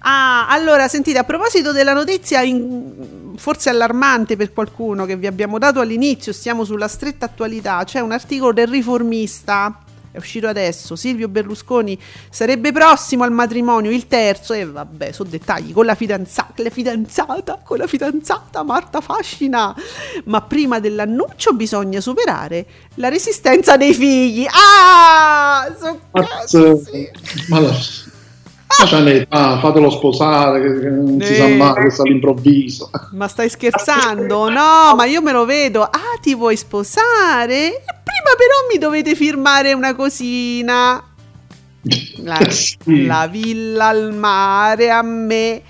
Ah, allora, sentite, a proposito della notizia in- forse allarmante per qualcuno che vi abbiamo dato all'inizio, stiamo sulla stretta attualità, c'è un articolo del riformista, è uscito adesso, Silvio Berlusconi sarebbe prossimo al matrimonio, il terzo, e vabbè, sono dettagli, con la fidanzata, la fidanzata, con la fidanzata Marta Fascina, ma prima dell'annuncio bisogna superare la resistenza dei figli. Ah, sono cazzi. ma c'ha un'età, fatelo sposare, che, non si sa mai, questo all'improvviso. Ma stai scherzando? No, ma io me lo vedo. Ah, ti vuoi sposare? Prima però mi dovete firmare una cosina. La, Sì. la villa al mare a me,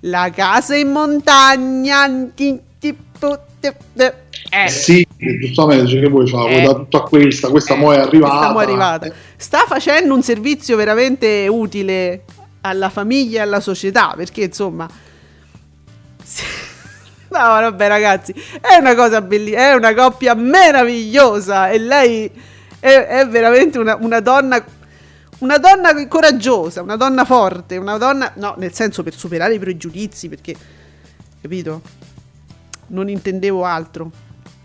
la casa in montagna. Eh. Sì, giustamente, che vuoi fare? Eh. dare tutto a questa, questa Eh, mo è arrivata. questa mo è arrivata. Sta facendo un servizio veramente utile alla famiglia e alla società, perché insomma... No, vabbè ragazzi, è una cosa bellissima, è una coppia meravigliosa e lei è, è veramente una, una donna... Una donna coraggiosa, una donna forte, una donna... No, nel senso per superare i pregiudizi, perché... Capito? Non intendevo altro.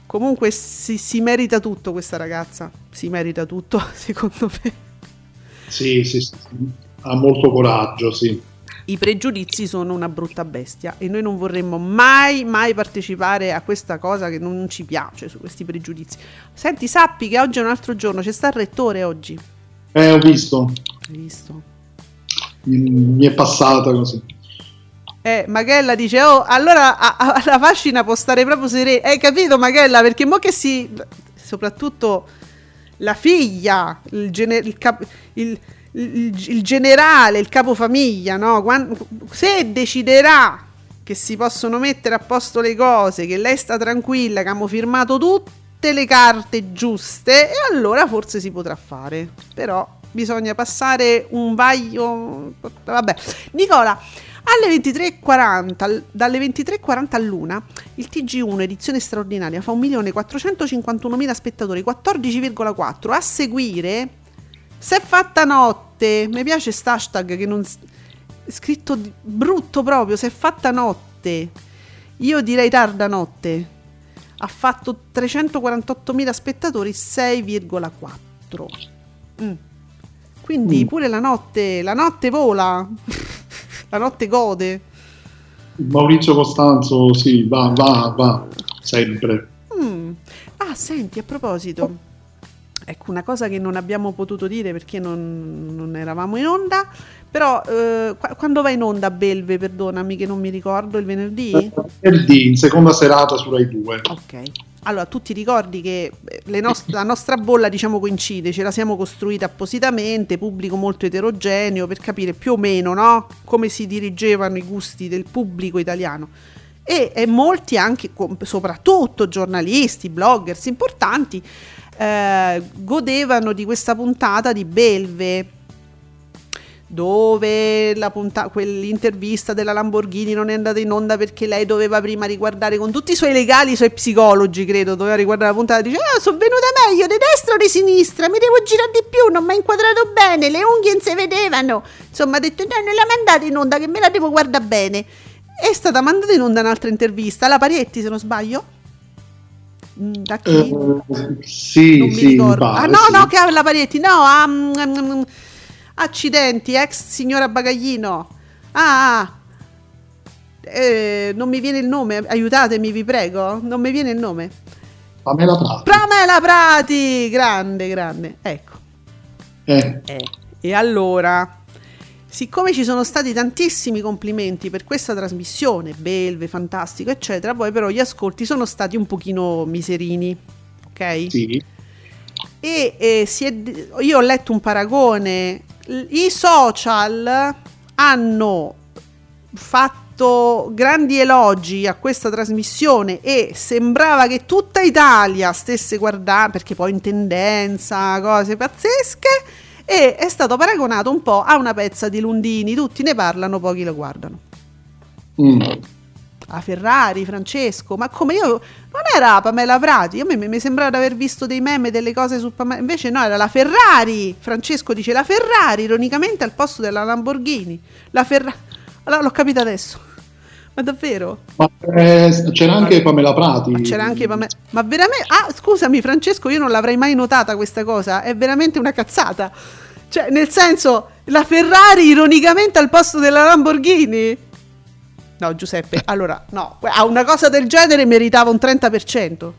Comunque si, si merita tutto questa ragazza. Si merita tutto, secondo me. Sì, sì, sì. Ha molto coraggio, sì. I pregiudizi sono una brutta bestia e noi non vorremmo mai, mai partecipare a questa cosa che non ci piace, su questi pregiudizi. Senti, sappi che oggi è un altro giorno, c'è sta il rettore oggi. Eh, ho visto, Hai visto? mi, mi è passata così. Eh, Maghella dice, oh, allora a- a- la fascina può stare proprio serena. Hai capito, Maghella? Perché mo che si... Soprattutto la figlia, il, gene- il cap- il- il- il generale, il capofamiglia, no? Quan- se deciderà che si possono mettere a posto le cose, che lei sta tranquilla, che abbiamo firmato tutte le carte giuste, e allora forse si potrà fare. Però bisogna passare un vaglio... Vabbè. Nicola, alle 23.40, al- dalle 23.40 all'una, il TG1 edizione straordinaria fa 1.451.000 spettatori, 14,4. A seguire, se è fatta notte, mi piace sta hashtag che non... s- scritto brutto proprio, se è fatta notte, io direi tarda notte, ha fatto 348.000 spettatori, 6,4. Mm. Quindi Mm. pure la notte, la notte vola, la notte gode. Maurizio Costanzo, sì, va, va, va, sempre. Mm. Ah, senti, a proposito, ecco una cosa che non abbiamo potuto dire perché non, non eravamo in onda, però eh, qua- quando va in onda Belve, perdonami che non mi ricordo, il venerdì? Venerdì, in seconda serata su Rai 2. Ok. Allora, tu ti ricordi che eh, le nost- la nostra bolla, diciamo, coincide, ce la siamo costruita appositamente, pubblico molto eterogeneo, per capire più o meno, no? Come si dirigevano i gusti del pubblico italiano. E, e molti anche, soprattutto giornalisti, bloggers importanti, eh, godevano di questa puntata di Belve dove la punta- quell'intervista della Lamborghini non è andata in onda perché lei doveva prima riguardare con tutti i suoi legali, i suoi psicologi, credo, doveva riguardare la puntata e dice "Ah, sono venuta meglio di destra o di sinistra, mi devo girare di più, non mi ha inquadrato bene, le unghie non si vedevano". Insomma, ha detto "No, non la mandate in onda che me la devo guardare bene". È stata mandata in onda un'altra intervista alla Parietti, se non sbaglio. Mm, Da chi? Eh, sì, non mi sì, ah, no, sì. no, che alla Parietti, no, mm, mm, accidenti, ex signora Bagaglino. Ah, ah. Eh, non mi viene il nome, aiutatemi, vi prego. Non mi viene il nome. Pamela Prati. Pramela Prati, grande, grande. Ecco. Eh, Eh, E allora, siccome ci sono stati tantissimi complimenti per questa trasmissione, belve, fantastico, eccetera, poi però gli ascolti sono stati un pochino miserini, ok? sì. E si è- io ho letto un paragone, i social hanno fatto grandi elogi a questa trasmissione e sembrava che tutta Italia stesse guardando, perché poi in tendenza, cose pazzesche, e è stato paragonato un po' a una pezza di Lundini, tutti ne parlano, pochi lo guardano. Mm. A Ferrari, Francesco, ma come io non era Pamela Prati, a me mi mi sembrava di aver visto dei meme, delle cose su Pamela, invece no, era la Ferrari. Francesco dice la Ferrari, ironicamente al posto della Lamborghini. La Ferrari. Allora l'ho capito adesso. Ma davvero? Ma, eh, c'era anche Pamela Prati. C'era anche Pamela. Ma veramente Ah, scusami Francesco, io non l'avrei mai notata questa cosa, è veramente una cazzata. Cioè, nel senso, la Ferrari ironicamente al posto della Lamborghini? No, Giuseppe, allora, no, a una cosa del genere meritava un 30%.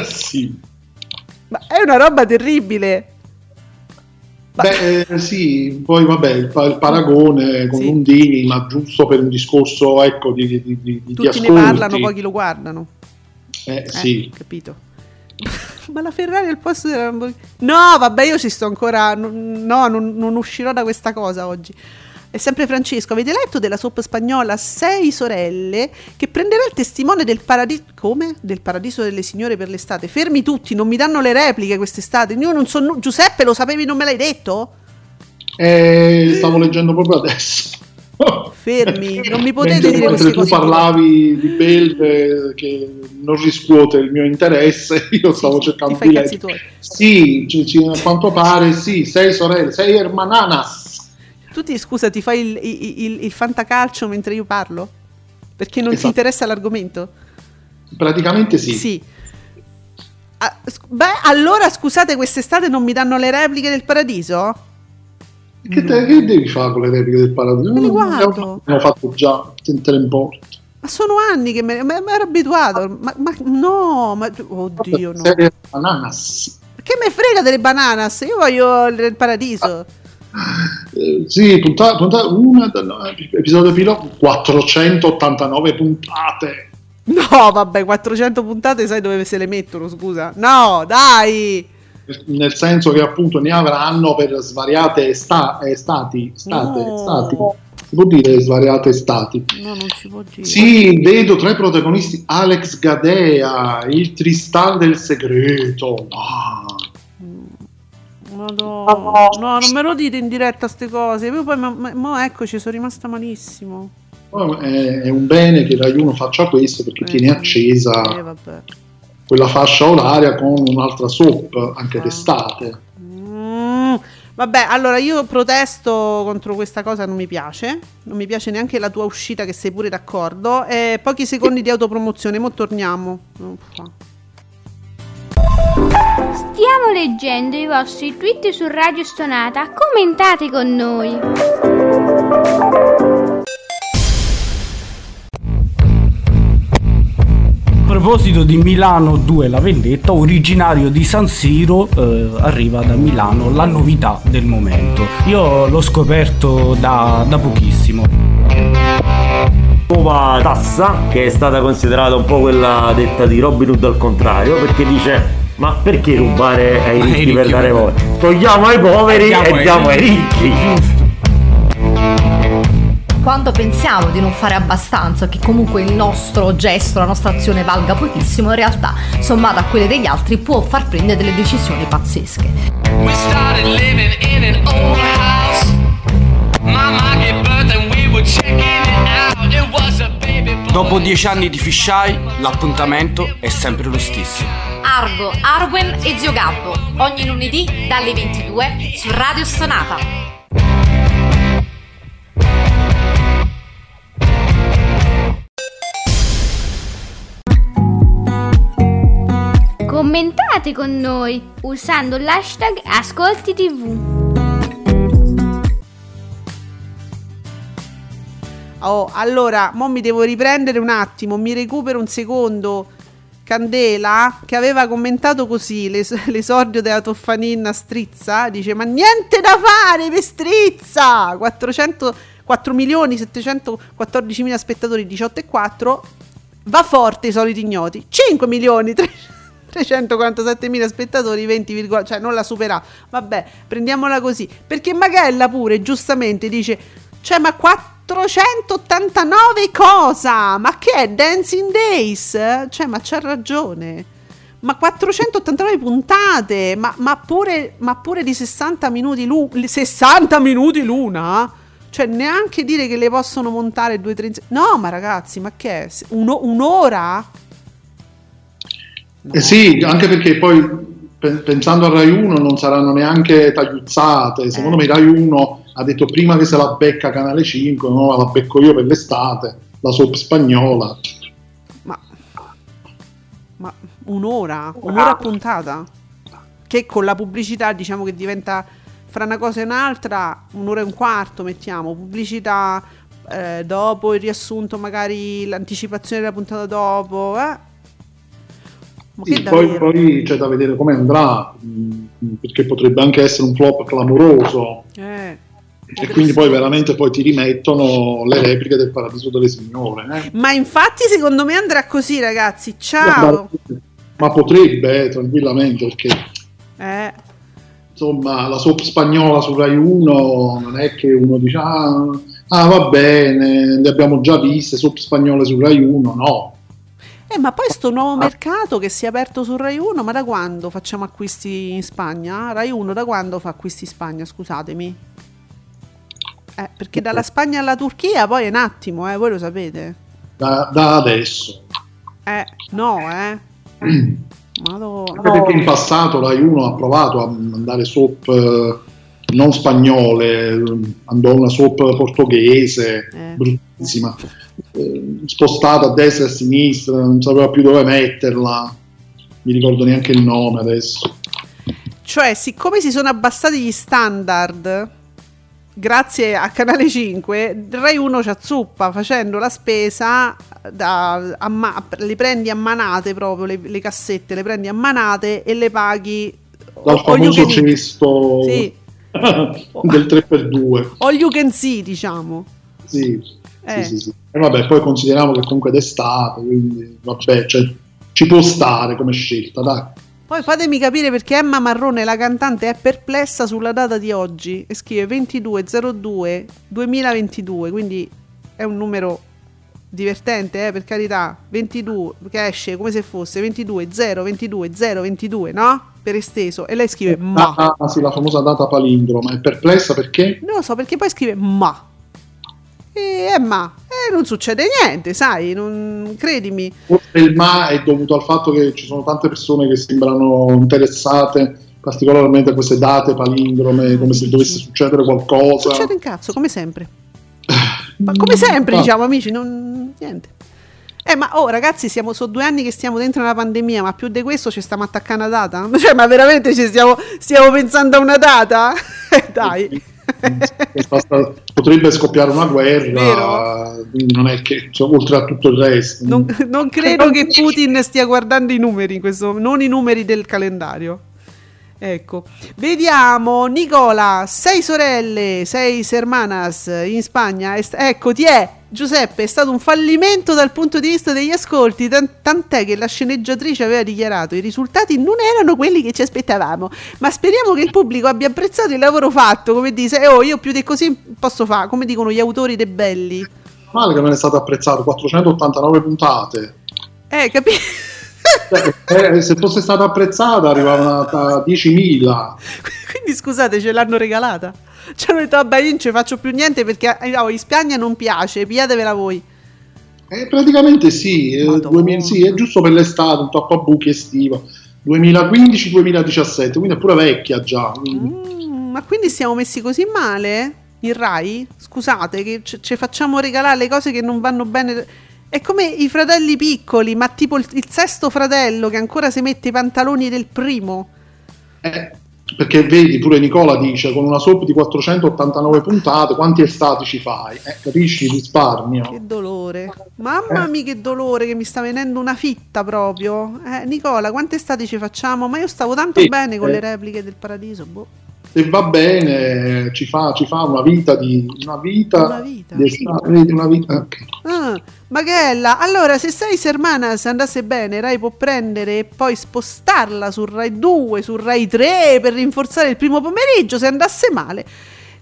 sì. Ma è una roba terribile. Beh, eh, sì, poi vabbè, il, il paragone con Sì. Lundini, ma giusto per un discorso, ecco, di, di, di, di- Tutti ne ascolti. parlano, pochi lo guardano. Eh, Eh, sì. capito. Ma la Ferrari al posto della Lamborghini. No, vabbè, io ci sto ancora. No, non, non uscirò da questa cosa oggi. È sempre Francesco. Avete letto della soap spagnola Sei sorelle che prenderà il testimone del paradiso. Come? Del paradiso delle signore per l'estate. Fermi tutti, non mi danno le repliche quest'estate. Io non so. nu- Giuseppe, lo sapevi, non me l'hai detto? Eh, stavo leggendo proprio adesso. Fermi, non mi potete Mentre- dire mentre tu parlavi di Belve che non riscuote il mio interesse, io stavo cercando di leggere. Sì, ci- ci- a quanto pare sì, sei sorelle, sei hermananas. Tu ti scusa, ti fai il, il, il- il fantacalcio mentre io parlo? Perché non ti Esatto. interessa l'argomento? Praticamente sì. Sì. Ah, beh, allora scusate, quest'estate non mi danno le repliche del paradiso? Che, te- che devi fare con le repliche del paradiso? Me le guardo. L'ho fatto già, te ne importa. Ma sono anni che me, me- me ero abituato. Ma, ma no, ma oddio, no. Hermananas. Che me frega delle bananas? Io voglio il il paradiso. Eh, sì, puntata, puntata una, episodio pilota, 489 puntate. No, vabbè, 400 puntate, sai dove se le mettono, scusa? No, dai! Nel senso che appunto ne avranno per svariate sta- eh, stati, state, No. stati. Si può dire svariate stati. No, non si può dire. Sì, vedo tra i protagonisti Alex Gadea, il Tristan del segreto. Ah. Madonna. No, non me lo dite in diretta ste cose. Io poi, ma, ma- mo eccoci, sono rimasta malissimo. È, è un bene che Rai 1 faccia questo perché Eh, tiene accesa Eh, vabbè. quella fascia oraria con un'altra soap anche Ah. d'estate. Mm, vabbè, allora io protesto contro questa cosa, non mi piace. Non mi piace neanche la tua uscita, che sei pure d'accordo. E pochi secondi di autopromozione, mo torniamo. Uffa. Stiamo leggendo i vostri tweet su Radio Stonata. Commentate con noi. A proposito di Milano 2 la vendetta, originario di San Siro, eh, arriva da Milano la novità del momento. Io l'ho scoperto da, da pochissimo. nuova tassa che è stata considerata un po' quella detta di Robin Hood al contrario perché dice ma perché rubare ai Ai ricchi, ricchi per dare poveri togliamo ai poveri e diamo ai ricchi. ricchi. Quando pensiamo di non fare abbastanza, che comunque il nostro gesto, la nostra azione valga pochissimo, in realtà, sommata a quelle degli altri, può far prendere delle decisioni pazzesche. We Dopo dieci anni di fisheye, l'appuntamento è sempre lo stesso. Argo, Arwen e Zio Gabbo, ogni lunedì dalle 22 su Radio Stonata. Commentate con noi usando l'hashtag Ascolti TV. Oh, allora, mo mi devo riprendere un attimo, mi recupero un secondo. Candela, che aveva commentato così l'es- l'esordio della Toffanin a Strizza, dice ma niente da fare per Strizza! 400, 4 milioni 714 mila spettatori, 18 e 4, va forte i soliti ignoti, 5 milioni 347 mila spettatori, 20, virgola- cioè non la supera. Vabbè, prendiamola così, perché Magella pure giustamente dice cioè, ma 489 cosa? Ma che è Dancing Days? Cioè, ma c'ha ragione. Ma 489 puntate, ma, ma pure, ma pure di 60 minuti l'una. 60 minuti l'una? Cioè, neanche dire che le possono montare due tre. No, ma ragazzi, ma che è? Uno- un'ora? Eh sì, anche perché poi pe- pensando a Rai 1 non saranno neanche tagliuzzate. Secondo me Rai 1 ha detto prima che se la becca Canale 5, no, la becco io per l'estate, la soap spagnola. Ma, ma un'ora? Un'ora a puntata? Che con la pubblicità diciamo che diventa fra una cosa e un'altra un'ora e un quarto, mettiamo. Pubblicità eh, dopo il riassunto, magari l'anticipazione della puntata dopo. Eh? Ma Sì, poi, poi c'è da vedere come andrà, mh, perché potrebbe anche essere un flop clamoroso. Eh. E quindi poi veramente poi ti rimettono le repliche del Paradiso delle Signore. eh. Ma infatti secondo me andrà così ragazzi. Ciao. Ma potrebbe, eh, tranquillamente, perché Eh. insomma, la soap spagnola su Rai 1 non è che uno dice ah, ah, va bene, le abbiamo già viste, soap spagnole su Rai 1, no. Eh, ma poi sto nuovo mercato che si è aperto su Rai 1, ma da quando facciamo acquisti in Spagna? Rai 1 da quando fa acquisti in Spagna, scusatemi? Eh, perché dalla Spagna alla Turchia poi è un attimo, eh, voi lo sapete. Da, da adesso. Eh, no, eh. Madò. Anche perché in passato Rai 1 ha provato a mandare soap eh, non spagnole, andò una soap portoghese, Eh. bruttissima, eh, spostata a destra e a sinistra, non sapeva più dove metterla, mi ricordo neanche il nome adesso. Cioè, siccome si sono abbassati gli standard, grazie a Canale 5, Rai 1 ci azzuppa facendo la spesa, da, a ma- le prendi a manate proprio, le, le cassette, le prendi a manate e le paghi Dal famoso cesto Sì. del 3x2. All you can see, diciamo. Sì, Eh. sì, sì, sì. E vabbè, poi consideriamo che comunque d'estate, quindi vabbè, cioè, ci può stare come scelta, dai. Poi fatemi capire perché Emma Marrone, la cantante, è perplessa sulla data di oggi e scrive 2202 2022, quindi è un numero divertente, eh, per carità, 22 che esce come se fosse 22 0 22 0 22, no? Per esteso e lei scrive ma. Ah, ah, sì, la famosa data palindroma, è perplessa perché? Non lo so perché poi scrive ma. E Emma, e non succede niente, sai, non credimi. Forse il ma è dovuto al fatto che ci sono tante persone che sembrano interessate particolarmente a queste date palindrome, come se dovesse succedere qualcosa. Succede un cazzo, come sempre. Ma come sempre, Ah. diciamo, amici, non niente. Eh, ma oh, ragazzi, siamo so due anni che stiamo dentro una pandemia, ma più di questo ci stiamo attaccando a data? Cioè, ma veramente ci stiamo, stiamo pensando a una data? Eh, Dai. Basta- potrebbe scoppiare una guerra, non è che, cioè, oltre a tutto il resto. Non, non credo che Putin stia guardando i numeri in questo non i numeri del calendario. Ecco, vediamo Nicola, sei sorelle, sei hermanas in Spagna. È st- ecco, ti è Giuseppe, è stato un fallimento dal punto di vista degli ascolti, tan- tant'è che la sceneggiatrice aveva dichiarato i risultati non erano quelli che ci aspettavamo, ma speriamo che il pubblico abbia apprezzato il lavoro fatto, come dice, oh, io più di così posso fare, come dicono gli autori dei belli. Male che non è stato apprezzato, 489 puntate. Eh, capisci? Cioè, eh, se fosse stata apprezzata arrivavano a 10.000. Quindi scusate, ce l'hanno regalata. Ci hanno detto, vabbè, io non ci faccio più niente perché eh, no, in Spagna non piace, pigliatevela voi. Eh, praticamente sì, eh, 2000 sì, è giusto per l'estate, un tappo a buchi estiva. 2015-2017, quindi è pure vecchia già. Mm, ma quindi siamo messi così male? In Rai? Scusate, che ci facciamo regalare le cose che non vanno bene. È come i fratelli piccoli, ma tipo il, il sesto fratello che ancora si mette i pantaloni del primo. Eh, perché vedi, pure Nicola dice, con una soap di 489 puntate, quanti estati ci fai? Eh, capisci il risparmio? Che dolore. Mamma Eh. mia, che dolore che mi sta venendo una fitta proprio. Eh, Nicola, quante estati ci facciamo? Ma io stavo tanto Sì, bene con eh. le repliche del paradiso. Boh. Se va bene, ci fa, ci fa una vita di una vita, Una vita. di estate, una vita ok. Ah, Maghella, allora se sei Hermanas andasse bene, Rai può prendere e poi spostarla su Rai 2, su Rai 3 per rinforzare il primo pomeriggio. Se andasse male,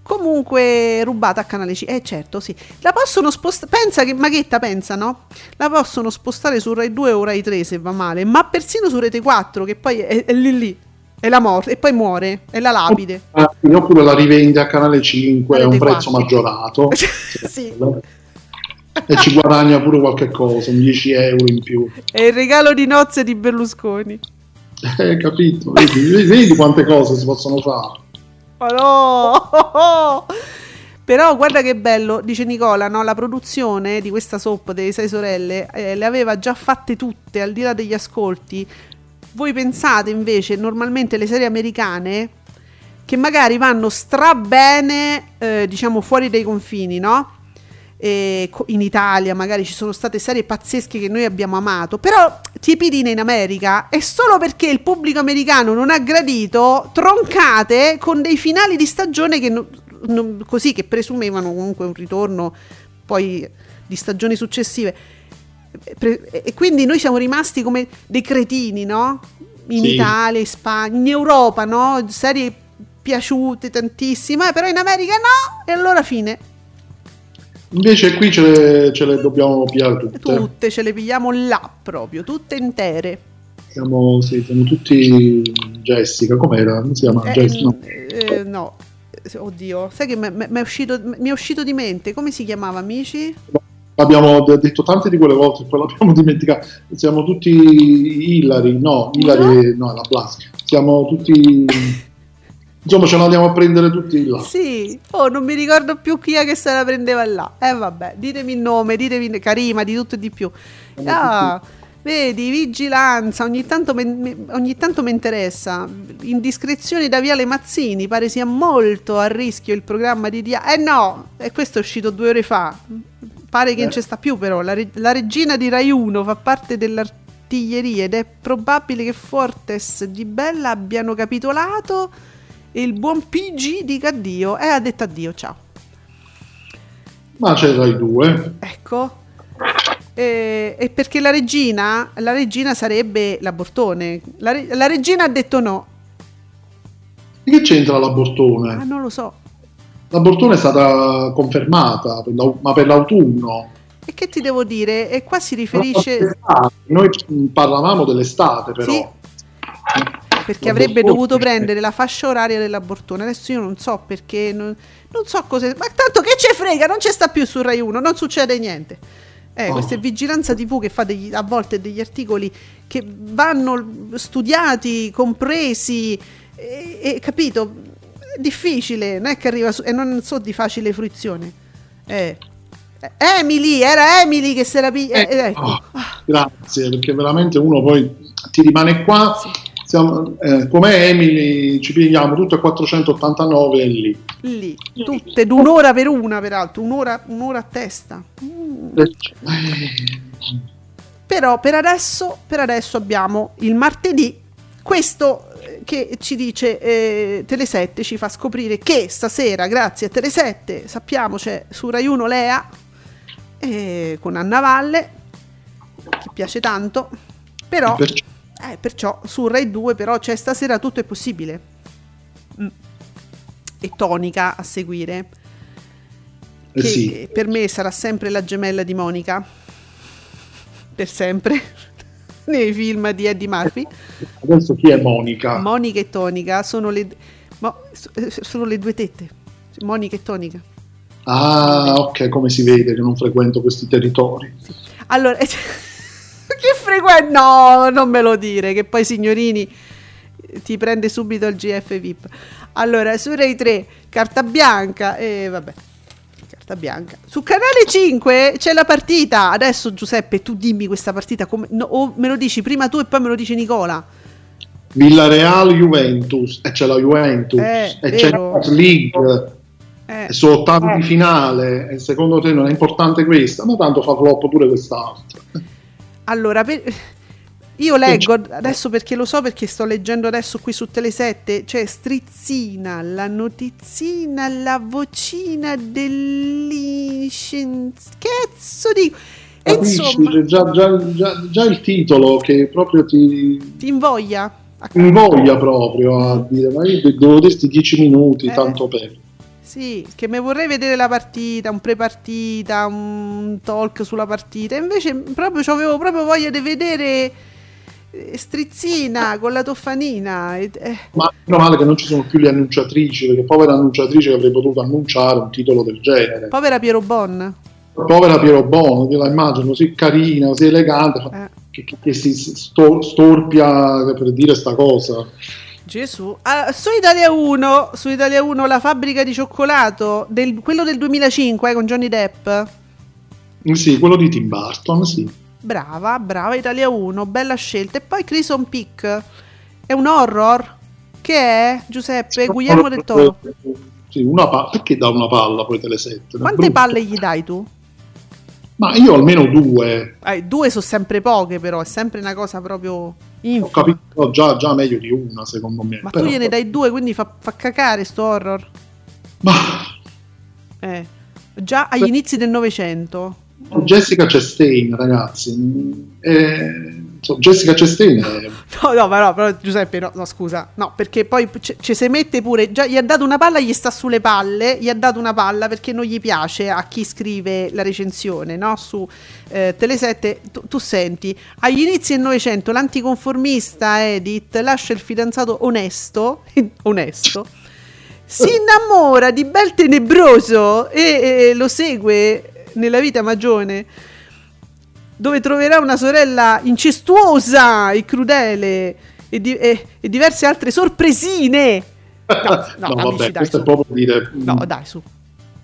comunque rubata a canale C. Eh certo, sì. La possono spostare. Pensa che Maghetta pensa, no? La possono spostare su Rai 2 o Rai 3 se va male, ma persino su Rete 4, che poi è, è lì lì. È la morte, e poi muore, è la lapide. Ah, oppure la rivende a canale 5 a un prezzo 4. maggiorato sì. e ci guadagna pure qualche cosa, un 10 euro in più. È il regalo di nozze di Berlusconi. Eh, capito? Vedi, vedi quante cose si possono fare. Oh no! Però guarda che bello, dice Nicola, no? la produzione di questa soap delle sei sorelle eh, le aveva già fatte tutte, al di là degli ascolti. Voi pensate invece, normalmente le serie americane, che magari vanno strabene, eh, diciamo, fuori dai confini, no? E in Italia magari ci sono state serie pazzesche che noi abbiamo amato, però Tiepidine in America è solo perché il pubblico americano non ha gradito troncate con dei finali di stagione che non- non- così che presumevano comunque un ritorno poi di stagioni successive. E quindi noi siamo rimasti come dei cretini, no? In Sì. Italia, in Spagna, in Europa, no? Serie piaciute tantissimo, eh, però in America no, e allora fine. Invece qui ce le, ce le dobbiamo pigliare tutte. Tutte ce le pigliamo là proprio, tutte intere. Siamo, sì, siamo tutti Jessica, com'era? Come si chiama? Eh, Jess- no. eh, no. Oddio, sai che mi è uscito, mi è uscito di mente, come si chiamava amici? Abbiamo de- detto tante di quelle volte, poi l'abbiamo dimenticato. Siamo tutti Hillary, no, Hillary, no, la Blas. Siamo tutti. Insomma, ce la andiamo a prendere tutti là. Sì, oh, non mi ricordo più chi è che se la prendeva là. Eh vabbè, ditemi il nome, ditemi Karima, di tutto e di più. Ah, vedi, vigilanza, ogni tanto mi ogni tanto mi interessa. Indiscrezioni da Viale Mazzini, pare sia molto a rischio il programma di Dia. Eh no, e questo è uscito due ore fa. Pare che non ci sta più però, la, re- la regina di Rai 1 fa parte dell'artiglieria ed è probabile che Fortes di Bella abbiano capitolato e il buon PG dica addio e ha detto addio, ciao. Ma c'è Rai 2. Ecco. E, e perché la regina, la regina sarebbe l'abortone. La, re- la regina ha detto no. E che c'entra l'abortone? Ah, non lo so. L'abortone è stata confermata, per ma per l'autunno. E che ti devo dire? E qua si riferisce... Noi parlavamo dell'estate, però. Sì. Perché avrebbe dovuto prendere la fascia oraria dell'abortone. Adesso io non so perché, non, non so cosa. Ma tanto che ce frega, non ci sta più su Rai 1, non succede niente. Eh, Oh. questa è vigilanza TV che fa degli- a volte degli articoli che vanno studiati, compresi, e, e, capito? Difficile, non è che arriva su, e non so di facile fruizione. Eh. Emily, era Emily che si era pi- eh, Eh, ecco. oh, grazie, perché veramente uno poi ti rimane qua. Siamo, eh, come Emily ci pigliamo tutte a 489 e lì. lì, tutte d'un'ora per una, peraltro, un'ora, un'ora a testa. Mm. Eh, Però per adesso, per adesso abbiamo il martedì, questo eh, che ci dice eh, Tele7, ci fa scoprire che stasera, grazie a Tele7, sappiamo c'è su Rai 1 Lea, eh, con Anna Valle, che piace tanto, però, Perciò- eh, perciò su Rai 2 però c'è stasera tutto è possibile. Mm. E tonica a seguire eh che sì. per me sarà sempre la gemella di Monica per sempre nei film di Eddie Murphy. Adesso chi è Monica? Monica e Tonica sono le, mo- eh, sono le due tette. Monica e Tonica. Ah, ok, come si vede che non frequento questi territori. allora che frequente no non me lo dire che poi signorini ti prende subito il GF VIP allora su Rai 3 carta bianca e vabbè carta bianca. Su canale 5 c'è la partita. Adesso Giuseppe tu dimmi questa partita come, no, o me lo dici prima tu e poi me lo dice Nicola. Villareal Juventus, e c'è la Juventus, Eh, e c'è vero. la League, Eh, e sono ottavi di finale, e secondo te non è importante questa? Ma tanto fa flop pure quest'altra. allora per- io leggo adesso perché lo so perché sto leggendo adesso qui su Tele7 c'è strizzina la notizina la vocina dell'inscienza dico e Capisci? insomma Già, già- già- già il titolo che proprio ti ti invoglia a- invoglia proprio a dire ma io devo dirti 10 minuti Eh. tanto per Sì, che mi vorrei vedere la partita, un pre-partita, un talk sulla partita. Invece proprio avevo proprio voglia di vedere Strizzina con la toffanina. eh, ma meno male che non ci sono più le annunciatrici perché povera annunciatrice che avrebbe potuto annunciare un titolo del genere povera Piero Bon. povera Piero Bono che la immagino così carina così elegante Eh, che, che- che si sto- storpia per dire sta cosa Gesù. Ah, su Italia 1, su Italia 1 la fabbrica di cioccolato, del- quello del 2005 eh, con Johnny Depp. sì quello di Tim Burton sì Brava, brava Italia 1, bella scelta. E poi Crison Peak è un horror che è Giuseppe Guglielmo del Toro. Sì, una pa- perché dà una palla poi te le sette? Quante palle gli dai tu? Ma io almeno due, Eh, due sono sempre poche, però è sempre una cosa proprio ho infima. capito, no, già, già meglio di una secondo me. Ma però- tu gliene dai due, quindi fa, fa cacare sto horror. Ma Eh, già agli inizi del Novecento. Jessica Chastain, ragazzi. Eh, insomma, Jessica Chastain è No, no, no, però Giuseppe, no, no, scusa, no, perché poi c- ci si mette pure, già gli ha dato una palla, gli sta sulle palle, gli ha dato una palla perché non gli piace a chi scrive la recensione, no, su eh, Telesette, tu, tu senti, agli inizi del Novecento l'anticonformista Edith lascia il fidanzato onesto, onesto, si innamora di bel tenebroso e, e lo segue nella vita magione dove troverà una sorella incestuosa e crudele e, di- e- e diverse altre sorpresine. No, no, no, amici, vabbè, dai, questo su. è proprio dire. No, mm, dai, su.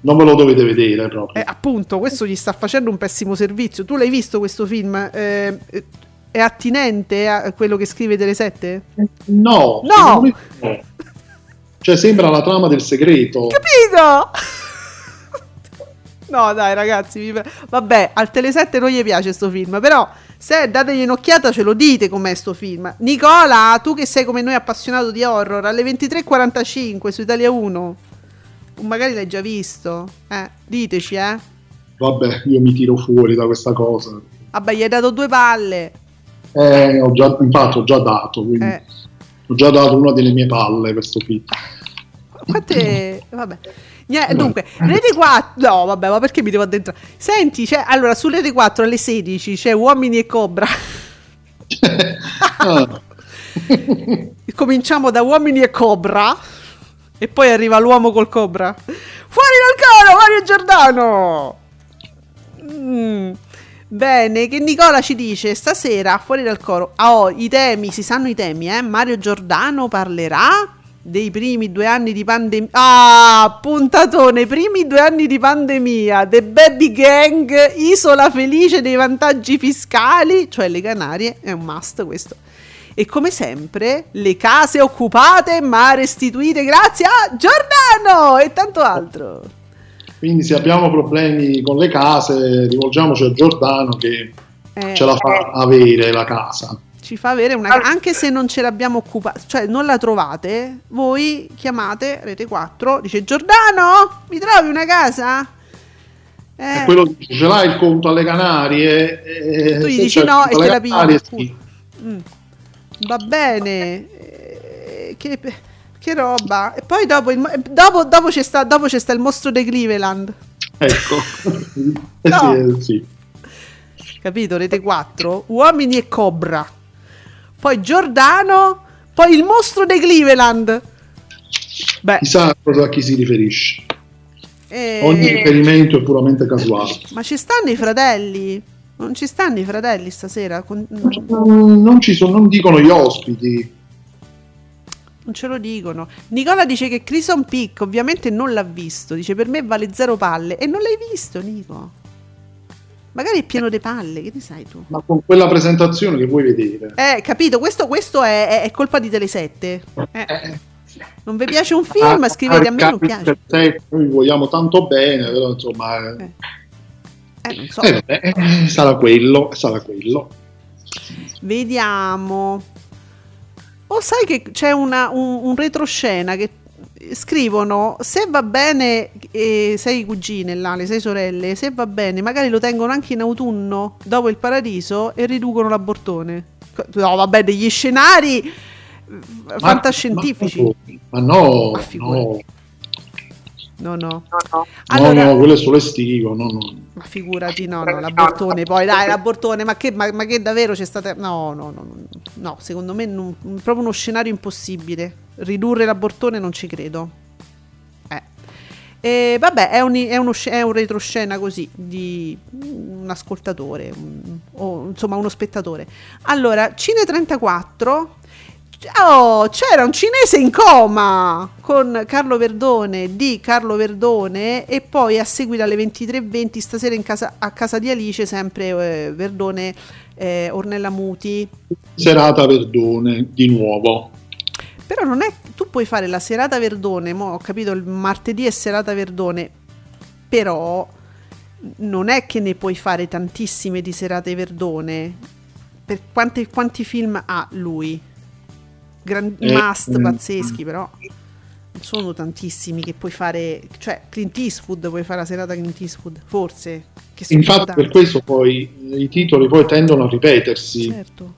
Non ve lo dovete vedere proprio. Eh, appunto, questo gli sta facendo un pessimo servizio. Tu l'hai visto questo film? Eh, è attinente a quello che scrive Tele 7? No, me no. Cioè, sembra la trama del segreto. Capito? No, dai, ragazzi, pre- vabbè, al Tele7 non gli piace sto film, però se dategli un'occhiata ce lo dite com'è sto film. Nicola, tu che sei come noi appassionato di horror, alle 23:45 su Italia 1. Magari l'hai già visto. Eh, diteci, eh. Vabbè, io mi tiro fuori da questa cosa. Vabbè, gli hai dato due palle. Eh, ho già, infatti, ho già dato. quindi Eh. Ho già dato una delle mie palle per sto film. Quante... Vabbè. Niente, dunque, Rete 4... No, vabbè, ma perché mi devo addentrare? Senti, c'è... Allora, su Rete 4 alle 16 c'è Uomini e Cobra. Ah, Cominciamo da Uomini e Cobra. E poi arriva l'uomo col cobra. Fuori dal coro, Mario Giordano! Mm. Bene, che Nicola ci dice stasera fuori dal coro. Ah, oh, i temi, si sanno i temi, eh? Mario Giordano parlerà dei primi due anni di pandemia. Ah, puntatone, primi due anni di pandemia. The Baby Gang, isola felice dei vantaggi fiscali, cioè le Canarie, è un must questo. E come sempre, le case occupate ma restituite grazie a Giordano e tanto altro. quindi, se abbiamo problemi con le case, rivolgiamoci a Giordano che Eh, ce la fa avere la casa. Ci fa avere una anche se non ce l'abbiamo occupata, cioè non la trovate, voi chiamate Rete 4, dice Giordano, mi trovi una casa? Eh, E quello dice, ce l'hai il conto alle Canarie? E Tu gli dici il no e te la pigli. Sì. Mm. Va bene. Eh, Che, che roba. E poi dopo, il mo- dopo, dopo c'è sta, dopo c'è sta il mostro di Cleveland. Ecco. Eh No. sì, eh sì. Capito? Rete 4. Uomini e Cobra. Poi Giordano. Poi il mostro di Cleveland. Beh, Chissà a chi si riferisce. eh, Ogni riferimento è puramente casuale. ma ci stanno i fratelli? Non ci stanno i fratelli stasera? Con- Non, ci sono, non dicono gli ospiti. Non ce lo dicono. Nicola dice che Crison Peak ovviamente non l'ha visto. Dice per me vale zero palle. E non l'hai visto, Nico. Magari è pieno di palle, che ne sai tu? Ma con quella presentazione che vuoi vedere. Eh, capito, questo, questo è, è- è colpa di Telesette. Eh. Non vi piace un film? Scrivete a me, non piace. Noi vogliamo tanto bene, però insomma... Eh, Eh, non so. eh, vabbè, eh, sarà quello, sarà quello. Vediamo. O sai che c'è una- un, un retroscena che scrivono se va bene, eh, sei cugine là, le sei sorelle, se va bene, magari lo tengono anche in autunno dopo il paradiso e riducono l'abortone. No, vabbè, degli scenari eh, Ma- fantascientifici. Ma, ma no, Ma no, figurati. No, no. no, Allora, no, quello è solo estivo, no, no. ma figurati, no, no, l'abortone, poi dai, l'abortone, ma che, ma, ma che davvero c'è stata... No, no, no, no, no, secondo me non- proprio uno scenario impossibile. Ridurre l'abortone non ci credo. Eh. E vabbè, è un, è uno è un retroscena così di un ascoltatore, un- o insomma uno spettatore. Allora, Cine 34... Oh, c'era un cinese in coma con Carlo Verdone di Carlo Verdone e poi a seguire alle 23.20 stasera in casa, a casa di Alice, sempre eh, Verdone, eh, Ornella Muti. Serata Verdone, di nuovo. Però non è, tu puoi fare la serata Verdone, mo ho capito il martedì è serata Verdone, però non è che ne puoi fare tantissime di serate Verdone. Per quanti, quanti film ha lui? Gran- Eh, must mm. pazzeschi, però non sono tantissimi che puoi fare. Cioè, Clint Eastwood puoi fare la serata Clint Eastwood, forse. Infatti tanti. per questo poi eh, i titoli poi tendono a ripetersi. Certo.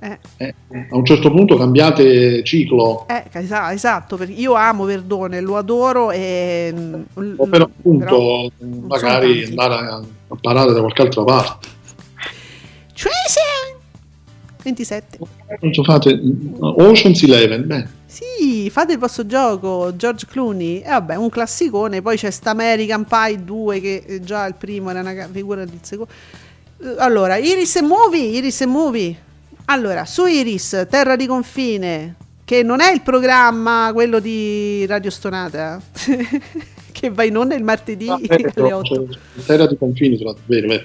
Eh, Eh, a un certo punto cambiate ciclo. eh, esa- esatto, perché io amo Verdone, lo adoro e... O per appunto però- magari andare a, a parare da qualche altra parte. Treasure! 27. Non so, fate mm, Ocean's Eleven, beh, Sì, fate il vostro gioco, George Clooney. E vabbè, un classicone. Poi c'è sta American Pie 2 che eh, già il primo era una figura del secondo. Eh, Allora, Iris e Movie, Iris e Movie. Allora, su Iris, Terra di Confine, che non è il programma quello di Radio Stonata, che va in onda il martedì Ah, alle ecco, 8. cioè, terra di confini, vero, vero.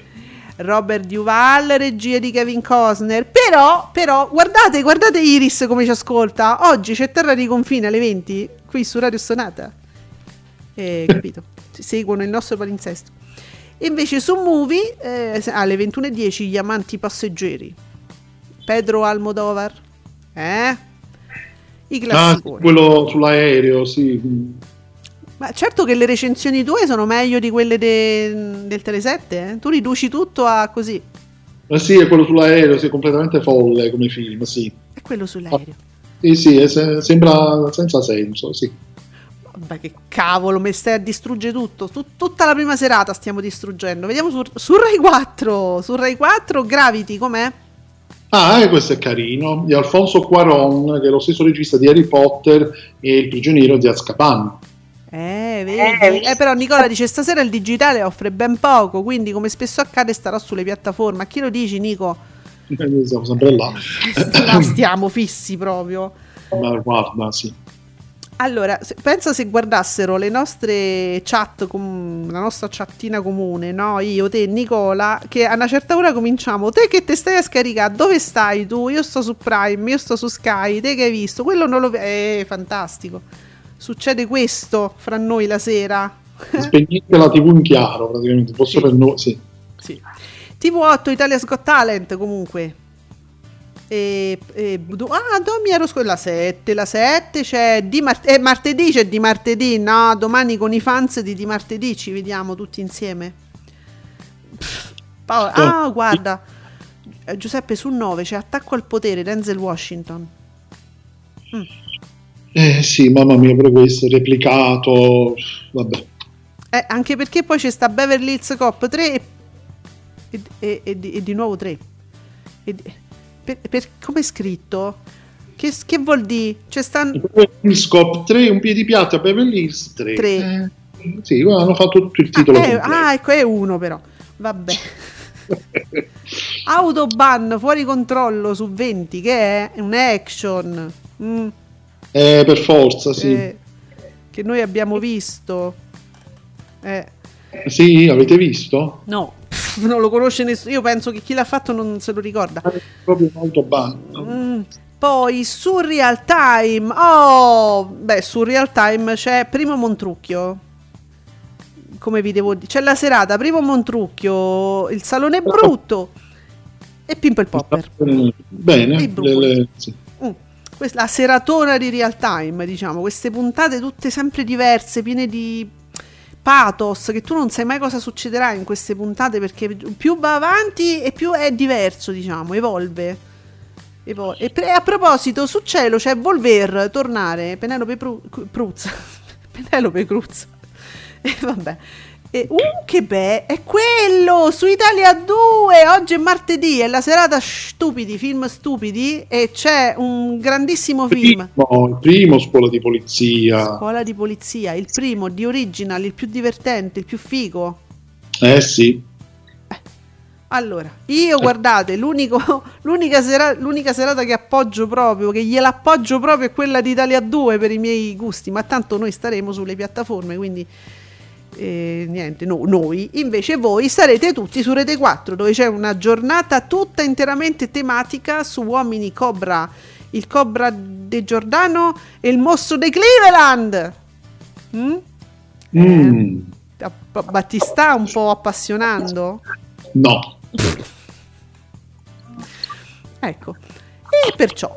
Robert Duval, regia di Kevin Costner. Però, però, guardate, guardate Iris come ci ascolta. Oggi c'è Terra di Confine alle 20 qui su Radio Sonata. Eh, capito? Seguono il nostro palinsesto. E invece su Movie eh, alle 21.10 Gli amanti passeggeri. Pedro Almodovar. Eh? I Ah, classiconi. quello sull'aereo, sì. Ma certo che le recensioni tue sono meglio di quelle de- del Telesette, eh? Tu riduci tutto a così. Eh sì, è quello sull'aereo, sì, è completamente folle come film, sì. È quello sull'aereo. Sì, sì, è se- sembra senza senso, sì. Vabbè, che cavolo, a distruggere tutto. Tu- tutta la prima serata stiamo distruggendo. Vediamo su, su Rai 4. Su Rai 4 Gravity com'è? Ah, e questo è carino, di Alfonso Cuaron, che è lo stesso regista di Harry Potter e Il prigioniero di Azkaban. Eh, vedi? Eh, però Nicola dice stasera il digitale offre ben poco, quindi come spesso accade starà sulle piattaforme. A chi lo dici, Nico? Eh, Siamo sempre là. Là stiamo fissi proprio. Ma guarda, sì. Allora, se- pensa se guardassero le nostre chat, com- la nostra chattina comune, no? Io, te, Nicola, che a una certa ora cominciamo. Te che te stai a scaricare, dove stai tu? Io sto su Prime, io sto su Sky, te che hai visto? Quello non lo vedo. Eh, fantastico. Succede questo fra noi la sera. Spegnete la TV in chiaro, praticamente, posso per noi, sì. Sì. TV8 Italia's Got Talent comunque. E, e- do- ah, mi ero scordato? La 7, la 7 c'è di mar- eh, martedì c'è di martedì, no? Domani con i fans di di martedì ci vediamo tutti insieme. Pff, Paola- ah, guarda. Eh, Giuseppe su 9 c'è Attacco al potere Denzel Washington. Eh sì, mamma mia, pure questo, replicato, vabbè. Eh, anche perché poi c'è sta Beverly Hills Cop 3 e, e- e- e di, di nuovo 3. E di- per, per- come è scritto? Che, che vuol dire? C'è sta Il Scop 3, un piedipiatto a Beverly Hills 3. Tre. Eh, sì, hanno fatto tutto il titolo. Eh, completo. ah, ecco, è uno però. Vabbè. Autoban fuori controllo su 20, che è un action. Mm, Eh, per forza, sì. eh, che noi abbiamo visto. Eh, Sì, avete visto? no, non lo conosce nessuno. Io penso che chi l'ha fatto non se lo ricorda. È proprio un autobahn. Mm, Poi su Real Time, oh, beh, su Real Time c'è Primo Montrucchio. Come vi devo dire? C'è la serata, Primo Montrucchio, il salone brutto e Pimple Popper. Bene, le- le- sì. La seratona di Real Time, diciamo, queste puntate tutte sempre diverse, piene di pathos, che tu non sai mai cosa succederà in queste puntate perché più va avanti e più è diverso, diciamo, evolve. Evo- E a proposito, su cielo c'è Volver, tornare, Penelope Pru- Cruz. Penelope Cruz. E vabbè. E, uh, che bello! È quello! Su Italia 2! Oggi è martedì, è la serata stupidi, film stupidi e c'è un grandissimo film. Primo, il primo scuola di polizia. Scuola di polizia, il primo, di original, il più divertente, il più figo. Eh sì. Allora, io guardate, l'unica, sera- l'unica serata che appoggio proprio, che gliela appoggio proprio è quella di Italia 2 per i miei gusti, ma tanto noi staremo sulle piattaforme, quindi eh, niente, no- noi. Invece voi sarete tutti su Rete 4, dove c'è una giornata tutta interamente tematica su uomini Cobra, il Cobra de Giordano e il mostro di Cleveland. Mm? Mm, a- Ma ti sta un po' appassionando? no. Ecco, e perciò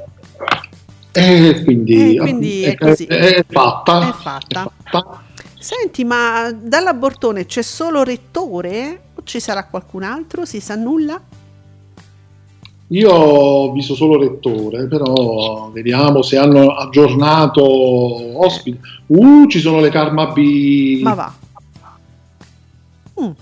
E quindi, quindi è così. È, fatta. È fatta. È fatta. Senti, ma dalla Bortone c'è solo Rettore? Ci sarà qualcun altro? Si sa nulla? Io ho visto solo Rettore, però vediamo se hanno aggiornato ospiti. Uh, ci sono le Karma B. Ma va.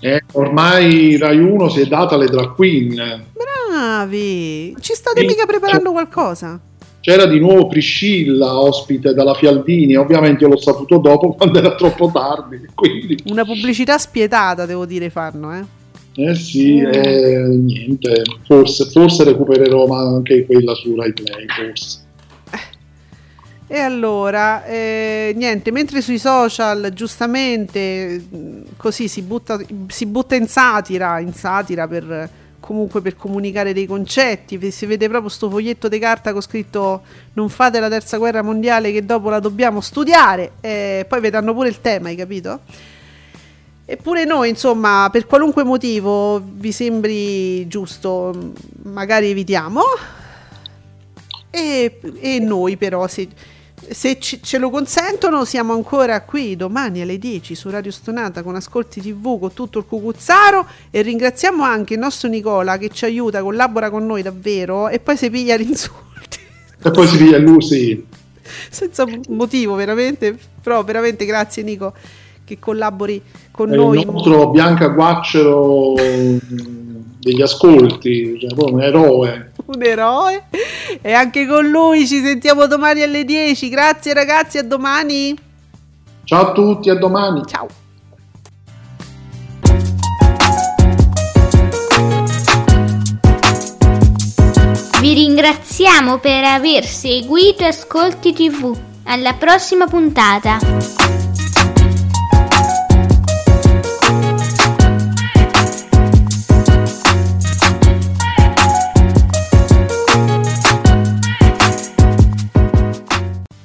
Eh, ormai Rai 1 si è data le drag queen. Bravi! Ci state Sì, mica preparando qualcosa? C'era di nuovo Priscilla, ospite dalla Fialdini. Ovviamente io l'ho saputo dopo quando era troppo tardi. Quindi, Una pubblicità spietata, devo dire, fanno, eh. eh sì, eh, niente. Forse, forse recupererò ma anche quella su Rai Play. Forse. E allora, eh, niente, mentre sui social giustamente mh, così si butta, si butta in satira, in satira per comunque per comunicare dei concetti, si vede proprio sto foglietto di carta con scritto non fate la terza guerra mondiale che dopo la dobbiamo studiare, e poi vedranno pure il tema, hai capito? Eppure noi, insomma, per qualunque motivo vi sembri giusto, magari evitiamo. E, e noi però, se, se ci- ce lo consentono, siamo ancora qui domani alle 10 su Radio Stonata con Ascolti TV con tutto il cucuzzaro e ringraziamo anche il nostro Nicola che ci aiuta, collabora con noi davvero e poi si piglia l'insulti E poi si piglia lui, sì. senza motivo veramente, però veramente grazie Nico che collabori con È noi. il nostro Bianca Guaccero degli ascolti, cioè, un eroe. Un eroe e anche con lui ci sentiamo domani alle 10 grazie ragazzi a domani Ciao a tutti, a domani. ciao Vi ringraziamo per aver seguito Ascolti TV. Alla prossima puntata.